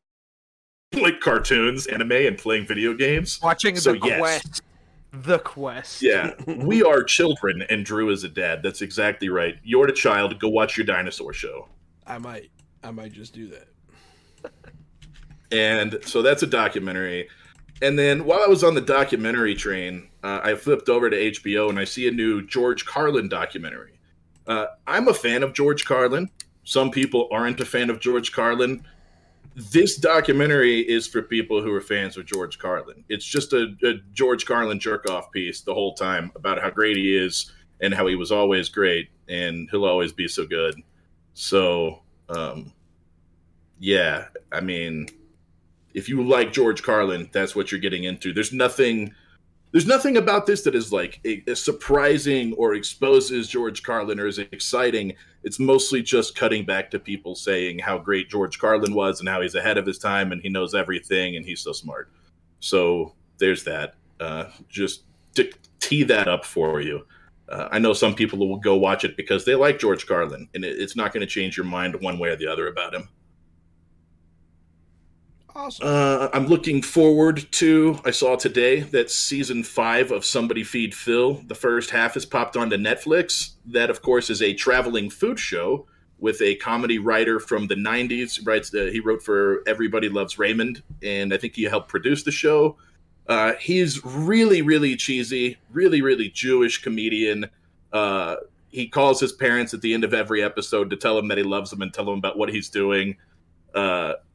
like cartoons, anime, and playing video games. Watching so, the yes. quest. The quest. Yeah. we are children and Drew is a dad. That's exactly right. You're a child, go watch your dinosaur show. I might. I might just do that. and so that's a documentary. And then while I was on the documentary train, uh, I flipped over to HBO and I see a new George Carlin documentary. Uh, I'm a fan of George Carlin. Some people aren't a fan of George Carlin. This documentary is for people who are fans of George Carlin. It's just a, a George Carlin jerk off piece the whole time about how great he is and how he was always great and he'll always be so good. So, um, yeah, I mean, if you like George Carlin, that's what you're getting into. There's nothing there's nothing about this that is like a, a surprising or exposes George Carlin or is exciting. It's mostly just cutting back to people saying how great George Carlin was and how he's ahead of his time and he knows everything and he's so smart. So there's that. Uh, just to tee that up for you. Uh, I know some people will go watch it because they like George Carlin, and it, it's not going to change your mind one way or the other about him. Awesome. Uh, I'm looking forward to. I saw today that season five of Somebody Feed Phil, the first half has popped onto Netflix. That, of course, is a traveling food show with a comedy writer from the 90s. Writes, uh, he wrote for Everybody Loves Raymond, and I think he helped produce the show. Uh, he's really, really cheesy, really, really Jewish comedian. Uh, he calls his parents at the end of every episode to tell them that he loves them and tell them about what he's doing.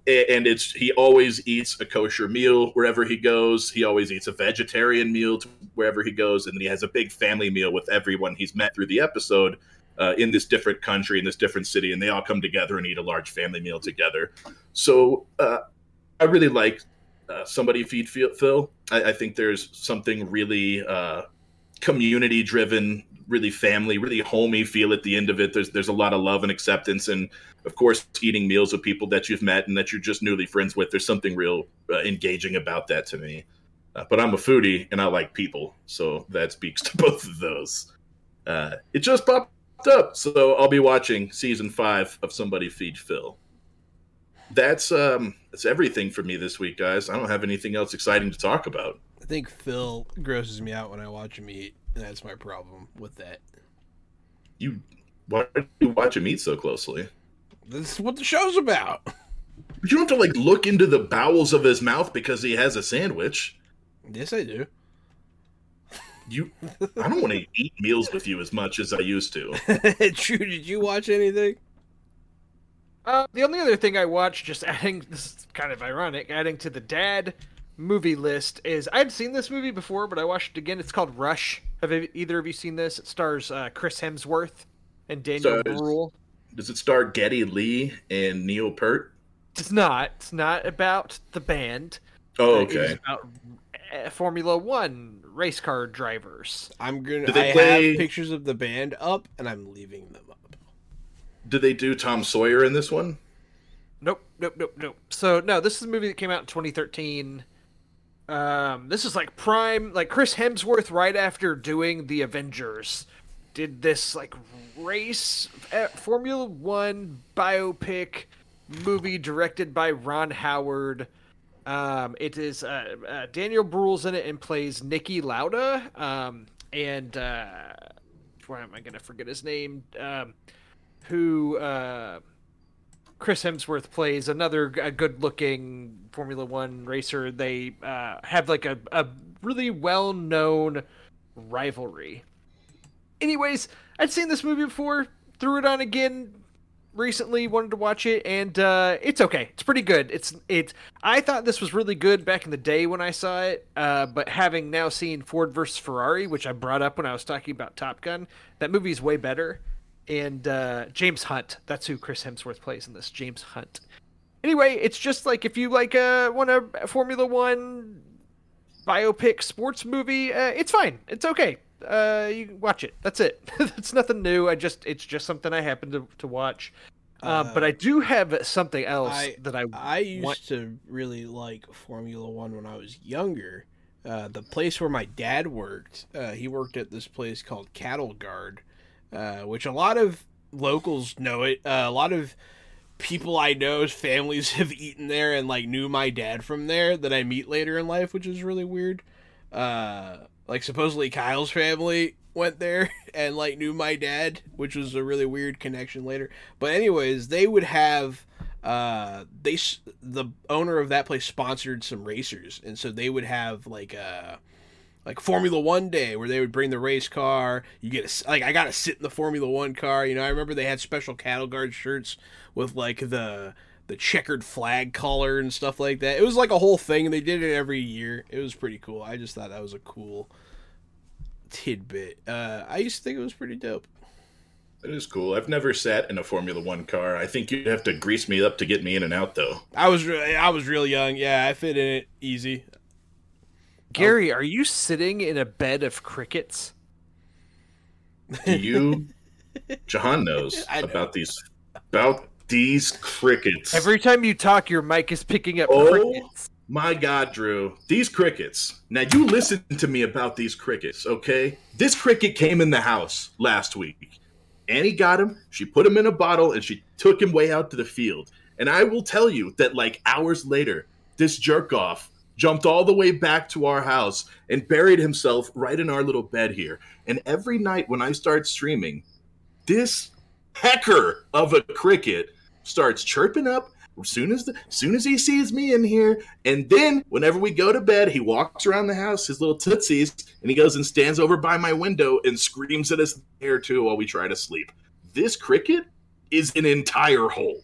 And it's he always eats a kosher meal wherever he goes. He always eats a vegetarian meal wherever he goes, and then he has a big family meal with everyone he's met through the episode uh, in this different country, in this different city, and they all come together and eat a large family meal together. So uh, I really like uh, somebody feed Phil. I, I, think there's something really uh, community driven, really family, really homey feel at the end of it. There's there's a lot of love and acceptance, and of course, eating meals with people that you've met and that you're just newly friends with. There's something real uh, engaging about that to me. Uh, but I'm a foodie and I like people, so that speaks to both of those. Uh, it just popped up, so I'll be watching season five of Somebody Feed Phil. That's um, that's everything for me this week, guys. I don't have anything else exciting to talk about. I think Phil grosses me out when I watch him eat. And that's my problem with that. You why do you watch him eat so closely? This is what the show's about. But you don't have to like look into the bowels of his mouth because he has a sandwich. Yes, I do. You, I don't want to eat meals with you as much as I used to. True. Did you watch anything? Uh, the only other thing I watched, just adding, this is kind of ironic, adding to the dad movie list is I'd seen this movie before, but I watched it again. It's called Rush. Have either of you seen this? It stars uh, Chris Hemsworth and Daniel Bruhl. Does it star Geddy Lee and Neil Peart? It's not. It's not about the band. Oh, okay. It's about uh, Formula One race car drivers. I'm gonna. I play... have pictures of the band up, and I'm leaving them up. Do they do Tom Sawyer in this one? Nope, nope, nope, nope. So no, this is a movie that came out in 2013. Um, this is like prime, like Chris Hemsworth right after doing the Avengers, did this like race uh, Formula One biopic movie directed by Ron Howard. Um, it is uh, uh, Daniel Bruhl's in it and plays Niki Lauda. Um, and uh, why am I to forget his name? Um, who uh, Chris Hemsworth plays another good-looking Formula One racer. They uh, have like a, a really well-known rivalry. Anyways, I'd seen this movie before, threw it on again recently, wanted to watch it, and uh, it's okay. It's pretty good. It's it's. I thought this was really good back in the day when I saw it, uh, but having now seen Ford versus Ferrari, which I brought up when I was talking about Top Gun, that movie is way better. And uh, James Hunt, that's who Chris Hemsworth plays in this. James Hunt. Anyway, it's just like if you like uh, want a Formula One biopic sports movie, uh, it's fine. It's okay uh, you watch it. That's it. it's nothing new. I just it's just something I happen to to watch. Uh, uh, but I do have something else I, that I I used want... to really like Formula One when I was younger. Uh, the place where my dad worked, uh, he worked at this place called Cattle Guard, uh, which a lot of locals know it. Uh, a lot of people I know's families have eaten there and like knew my dad from there that I meet later in life, which is really weird. Uh, like supposedly Kyle's family went there and like knew my dad, which was a really weird connection later. But anyways, they would have uh, they the owner of that place sponsored some racers, and so they would have like a like Formula One day where they would bring the race car. You get a like I got to sit in the Formula One car. You know, I remember they had special cattle guard shirts with like the the checkered flag collar and stuff like that. It was like a whole thing, and they did it every year. It was pretty cool. I just thought that was a cool tidbit. Uh, I used to think it was pretty dope. That is cool. I've never sat in a Formula One car. I think you'd have to grease me up to get me in and out, though. I was re- I was real young. Yeah, I fit in it easy. Gary, are you sitting in a bed of crickets? Do you, Jahan knows know. about these about these crickets. Every time you talk, your mic is picking up Oh. crickets. My God, Drew, these crickets. Now you listen to me about these crickets, okay? This cricket came in the house last week. Annie got him. She put him in a bottle and she took him way out to the field. And I will tell you that like hours later, this jerk off jumped all the way back to our house and buried himself right in our little bed here. And every night when I start streaming, this pecker of a cricket starts chirping up as soon as the soon as he sees me in here. And then whenever we go to bed he walks around the house his little tootsies and he goes and stands over by my window and screams at us there too while we try to sleep. This cricket is an entire hole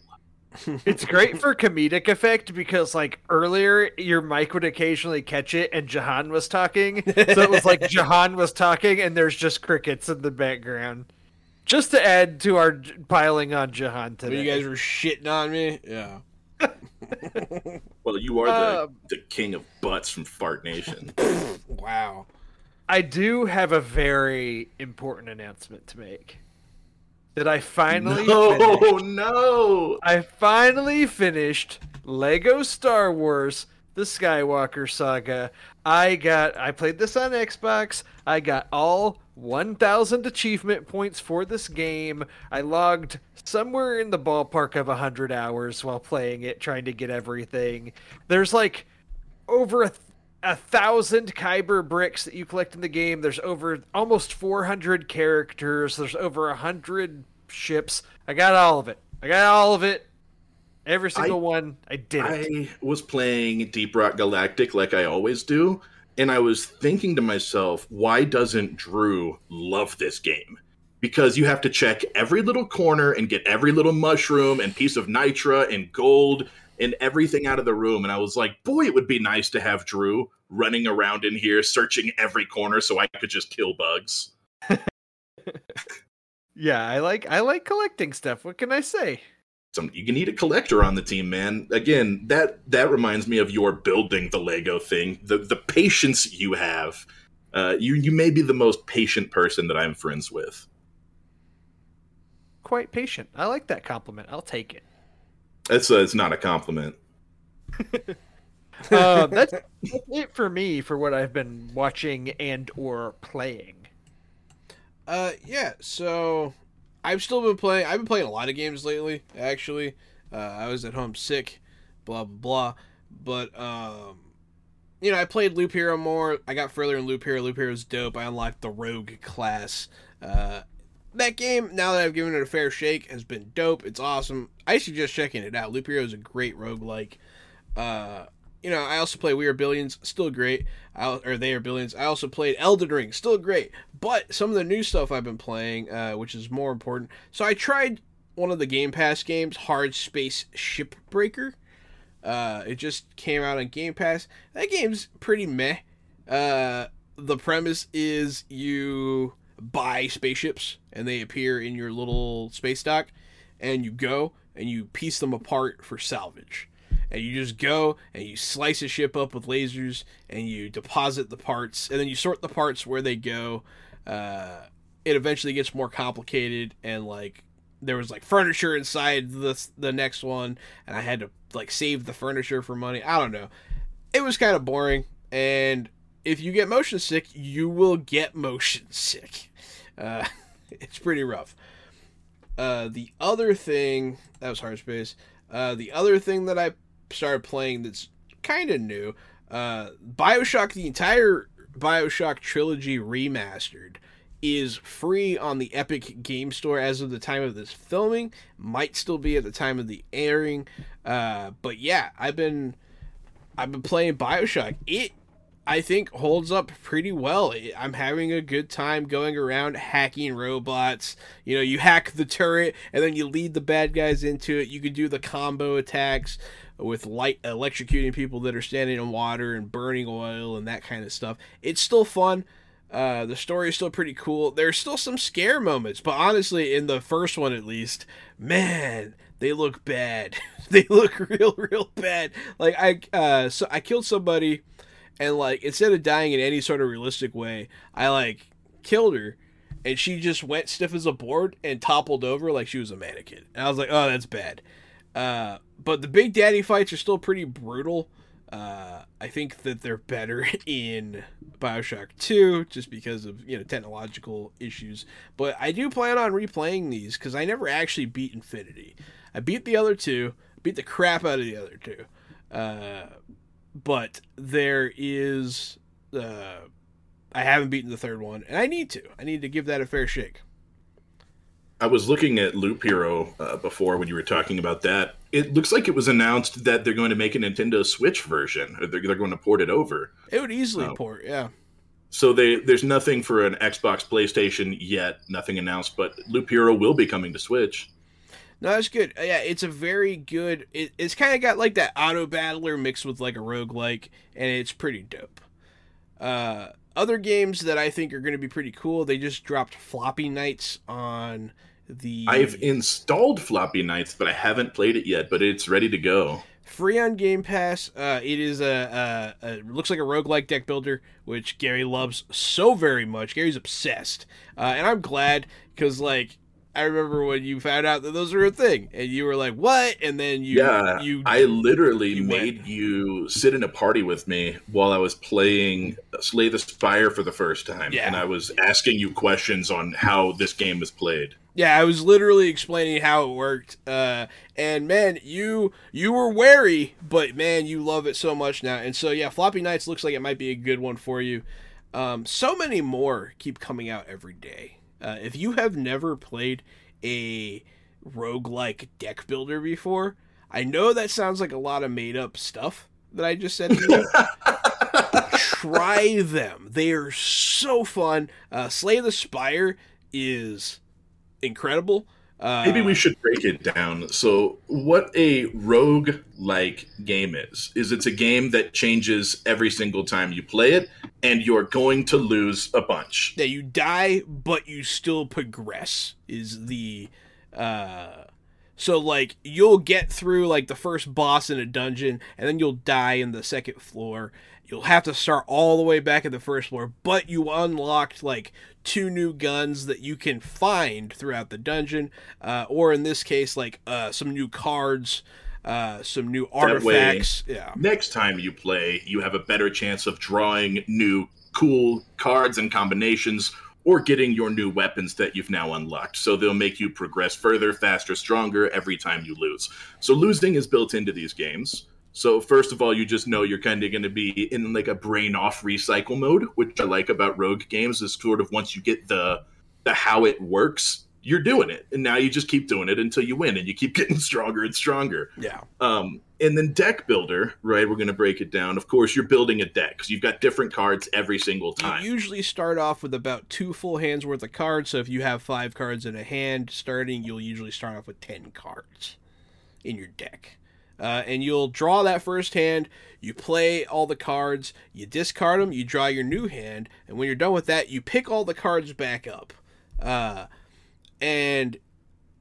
It's great for comedic effect because, like, earlier your mic would occasionally catch it and Jahan was talking. So it was like Jahan was talking and there's just crickets in the background. Just to add to our piling on Jahan When today. you guys were shitting on me, yeah. well you are the, Uh, the king of butts from fart nation Wow. I do have a very important announcement to make. That I finally no finished. no I finally finished Lego Star Wars The Skywalker Saga. I got I played this on Xbox. I got all 1000 achievement points for this game. I logged somewhere in the ballpark of 100 hours while playing it trying to get everything. There's like over a, a thousand kyber bricks that you collect in the game. There's over almost 400 characters. There's over a hundred ships. I got all of it. I got all of it. Every single one. I did it. I was playing Deep Rock Galactic like I always do, and I was thinking to myself, why doesn't Drew love this game? Because you have to check every little corner and get every little mushroom and piece of nitra and gold and everything out of the room. And I was like, boy, it would be nice to have Drew running around in here searching every corner so I could just kill bugs. yeah i like i like collecting stuff. What can i say? Some you can need a collector on the team man. Again that that reminds me of your building the lego thing the the patience you have. Uh, you you may be the most patient person that i'm friends with. Quite patient. I like that compliment. I'll take it that's uh, it's not a compliment uh, that's, that's it for me for what i've been watching and or playing Uh, yeah. So I've still been playing. I've been playing a lot of games lately. Actually, uh, I was at home sick, blah blah blah. But um, you know, I played Loop Hero more. I got further in Loop Hero. Loop Hero is dope. I unlocked the Rogue class. Uh, that game, now that I've given it a fair shake, has been dope. It's awesome. I suggest checking it out. Loop Hero is a great roguelike. Uh, you know, I also play We Are Billions, still great. I, or They Are Billions. I also played Elden Ring, still great. But some of the new stuff I've been playing, uh, which is more important. So I tried one of the Game Pass games, Hard Space Shipbreaker. Uh, it just came out on Game Pass. That game's pretty meh. Uh, the premise is you buy spaceships and they appear in your little space dock, and you go and you piece them apart for salvage. And you just go and you slice a ship up with lasers and you deposit the parts and then you sort the parts where they go. Uh, it eventually gets more complicated and like there was like furniture inside the the next one and I had to like save the furniture for money. I don't know. It was kind of boring and if you get motion sick, you will get motion sick. Uh, it's pretty rough. Uh, the other thing that was hard space. Uh, the other thing that I started playing that's kind of new, uh, Bioshock, the entire Bioshock trilogy remastered is free on the Epic Game Store as of the time of this filming. Might still be at the time of the airing. Uh, but yeah, I've been I've been playing BioShock. It I think holds up pretty well. I'm having a good time going around hacking robots. You know, you hack the turret and then you lead the bad guys into it. You can do the combo attacks with light electrocuting people that are standing in water and burning oil and that kind of stuff. It's still fun. Uh, the story is still pretty cool. There's still some scare moments, but honestly, in the first one at least, man, they look bad. they look real, real bad. Like I, uh, so I killed somebody, and like instead of dying in any sort of realistic way, I like killed her, and she just went stiff as a board and toppled over like she was a mannequin. And I was like, oh, that's bad. Uh, but the big daddy fights are still pretty brutal. Uh, I think that they're better in Bioshock 2 just because of you know technological issues. But I do plan on replaying these because I never actually beat Infinity. I beat the other two, beat the crap out of the other two. Uh, but there is, uh, I haven't beaten the third one, and I need to. I need to give that a fair shake. I was looking at Loop Hero uh, before when you were talking about that. It looks like it was announced that they're going to make a Nintendo Switch version, or they're, they're going to port it over. It would easily oh. port, yeah. So they there's nothing for an Xbox, PlayStation yet, nothing announced, but Loop Hero will be coming to Switch. No, that's good. Yeah, it's a very good. It, it's kind of got like that auto battler mixed with like a rogue like, and it's pretty dope. Uh, other games that I think are going to be pretty cool. They just dropped Floppy Knights on the I've installed Floppy Knights, but I haven't played it yet. But it's ready to go. Free on Game Pass. Uh, it is a, a, a looks like a roguelike deck builder, which Gary loves so very much. Gary's obsessed, uh, and I'm glad because like I remember when you found out that those were a thing, and you were like, "What?" And then you, yeah, you, I literally you made went. you sit in a party with me while I was playing Slay the Spire for the first time, yeah. and I was asking you questions on how this game is played. Yeah, I was literally explaining how it worked, uh, and man, you you were wary, but man, you love it so much now. And so yeah, Floppy Knights looks like it might be a good one for you. Um, so many more keep coming out every day. Uh, if you have never played a rogue-like deck builder before, I know that sounds like a lot of made up stuff that I just said to you. Try them. They are so fun. Uh, Slay the Spire is incredible. Uh, Maybe we should break it down. So, what a rogue like game is, is it's a game that changes every single time you play it, and you're going to lose a bunch. Yeah, you die, but you still progress, is the. Uh, so, like, you'll get through, like, the first boss in a dungeon, and then you'll die in the second floor. You'll have to start all the way back at the first floor, but you unlocked, like, two new guns that you can find throughout the dungeon, uh, or in this case, like uh, some new cards, uh, some new artifacts. Way, yeah. Next time you play, you have a better chance of drawing new cool cards and combinations. Or getting your new weapons that you've now unlocked. So they'll make you progress further, faster, stronger every time you lose. So losing is built into these games. So first of all, you just know you're kind of going to be in like a brain off recycle mode, which I like about rogue games is sort of once you get the the how it works, you're doing it, and now you just keep doing it until you win, and you keep getting stronger and stronger. Yeah. Um, and then deck builder, right? We're going to break it down. Of course, you're building a deck, so you've got different cards every single time. You usually start off with about two full hands worth of cards. So if you have five cards in a hand starting, you'll usually start off with ten cards in your deck. Uh, and you'll draw that first hand. You play all the cards, you discard them, you draw your new hand, and when you're done with that, you pick all the cards back up. Uh, and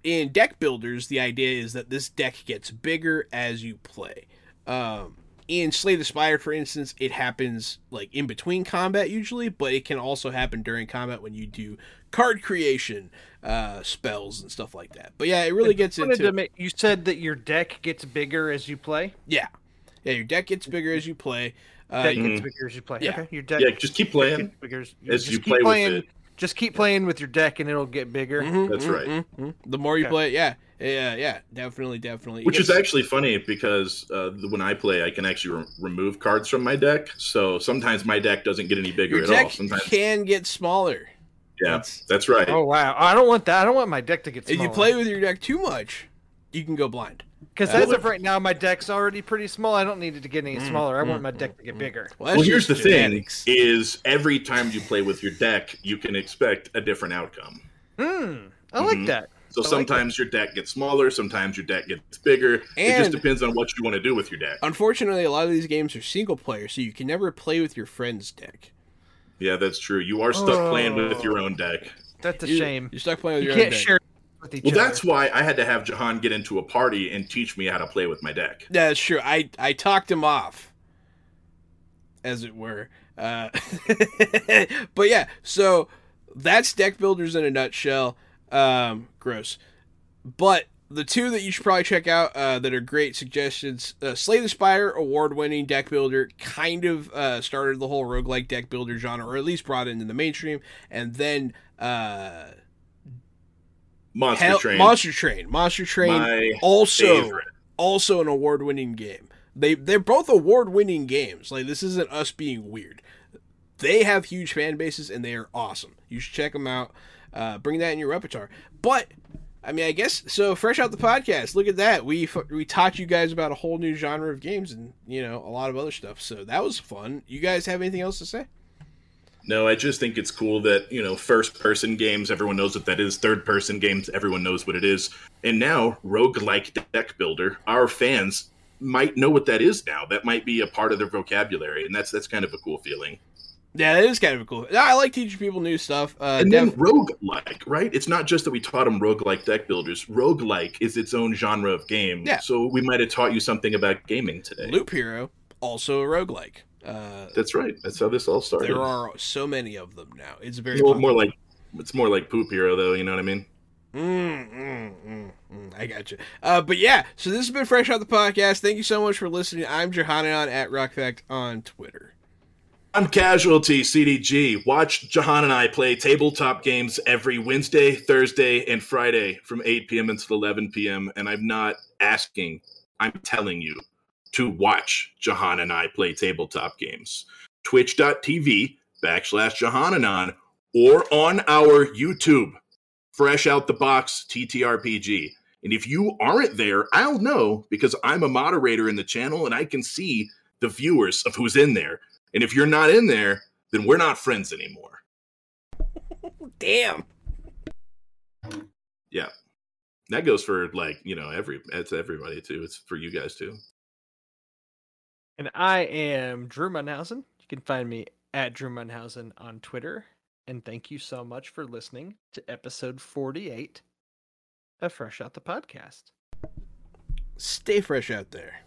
in deck builders, the idea is that this deck gets bigger as you play. Um, in Slay the Spire, for instance, it happens like in between combat usually, but it can also happen during combat when you do card creation uh, spells and stuff like that. But yeah, it really gets into. Make, you said that your deck gets bigger as you play. Yeah, yeah, your deck gets bigger as you play. Uh, deck gets bigger as you play. Yeah. Okay, your deck. Yeah, just keep playing bigger as, you, as you play playing, with it. Just keep playing with your deck, and it'll get bigger. Mm-hmm, That's mm-hmm, right. Mm-hmm. The more you okay. play, yeah, yeah, yeah, definitely, definitely. Which is actually funny because uh, when I play, I can actually re- remove cards from my deck. So sometimes my deck doesn't get any bigger your at deck all. Sometimes it can get smaller. Yeah, That's- that's right. Oh wow! I don't want that. I don't want my deck to get Smaller. if you play with your deck too much, you can go blind. because as of right now, my deck's already pretty small. I don't need it to get any Mm, smaller. I mm, want my mm, deck to get mm. bigger. Well, well, here's the just thing: genetics. is every time you play with your deck, you can expect a different outcome. Hmm. I like Mhm. that. So I like sometimes your deck gets smaller, sometimes your deck gets bigger. it just depends on what you want to do with your deck. Unfortunately, a lot of these games are single player, so you can never play with your friend's deck. Yeah, that's true. You are stuck playing with Oh. your own deck. That's a You- shame. You're stuck playing with You your own deck. share with each Well, other. that's why I had to have Jahan get into a party and teach me how to play with my deck. Yeah, that's true. I I talked him off, as it were. Uh, but yeah, so that's deck builders in a nutshell. Um, gross. But the two that you should probably check out uh, that are great suggestions uh, Slay the Spire, award winning deck builder, kind of uh, started the whole roguelike deck builder genre, or at least brought it into the mainstream. And then uh, Monster Hell- Train, Monster Train. Monster Train my also favorite. also an award-winning game. They they're both award-winning games. Like this isn't us being weird. They have huge fan bases and they are awesome. You should check them out. Uh, bring that in your repertoire. But I mean, I guess so. Fresh out the podcast. Look at that. We we taught you guys about a whole new genre of games and you know a lot of other stuff. So that was fun. You guys have anything else to say? No, I just think it's cool that, you know, first person games, everyone knows what that is. Third person games, everyone knows what it is. And now, roguelike deck builder, our fans might know what that is now. That might be a part of their vocabulary, and that's that's kind of a cool feeling. Yeah, that is kind of cool. I like teaching people new stuff. Uh, and Dev- then roguelike, right? It's not just that we taught them roguelike deck builders. Roguelike is its own genre of game. Yeah. So we might have taught you something about gaming today. Loop Hero, also a roguelike. Uh, That's right. That's how this all started. there are so many of them now. It's very Well, more like it's more like poop hero though, you know what I mean? Mm, mm, mm, mm. I got you. Uh, but yeah, so this has been Fresh Out the Podcast. Thank you so much for listening. I'm Johanan at RockFact on Twitter. I'm Casualty CDG. Watch Jahan and I play tabletop games every Wednesday, Thursday, and Friday from 8 p.m. until 11 p.m. And I'm not asking, I'm telling you to watch Jahan and I play tabletop games. Twitch.tv backslash Johananon or on our YouTube, Fresh Out the Box TTRPG. And if you aren't there, I'll know because I'm a moderator in the channel and I can see the viewers of who's in there. And if you're not in there, then we're not friends anymore. Damn. Yeah. That goes for like, you know, every it's everybody too. It's for you guys too. And I am Drew Munhausen. You can find me at Drew Munhausen on Twitter. And thank you so much for listening to episode 48 of Fresh Out the Podcast. Stay fresh out there.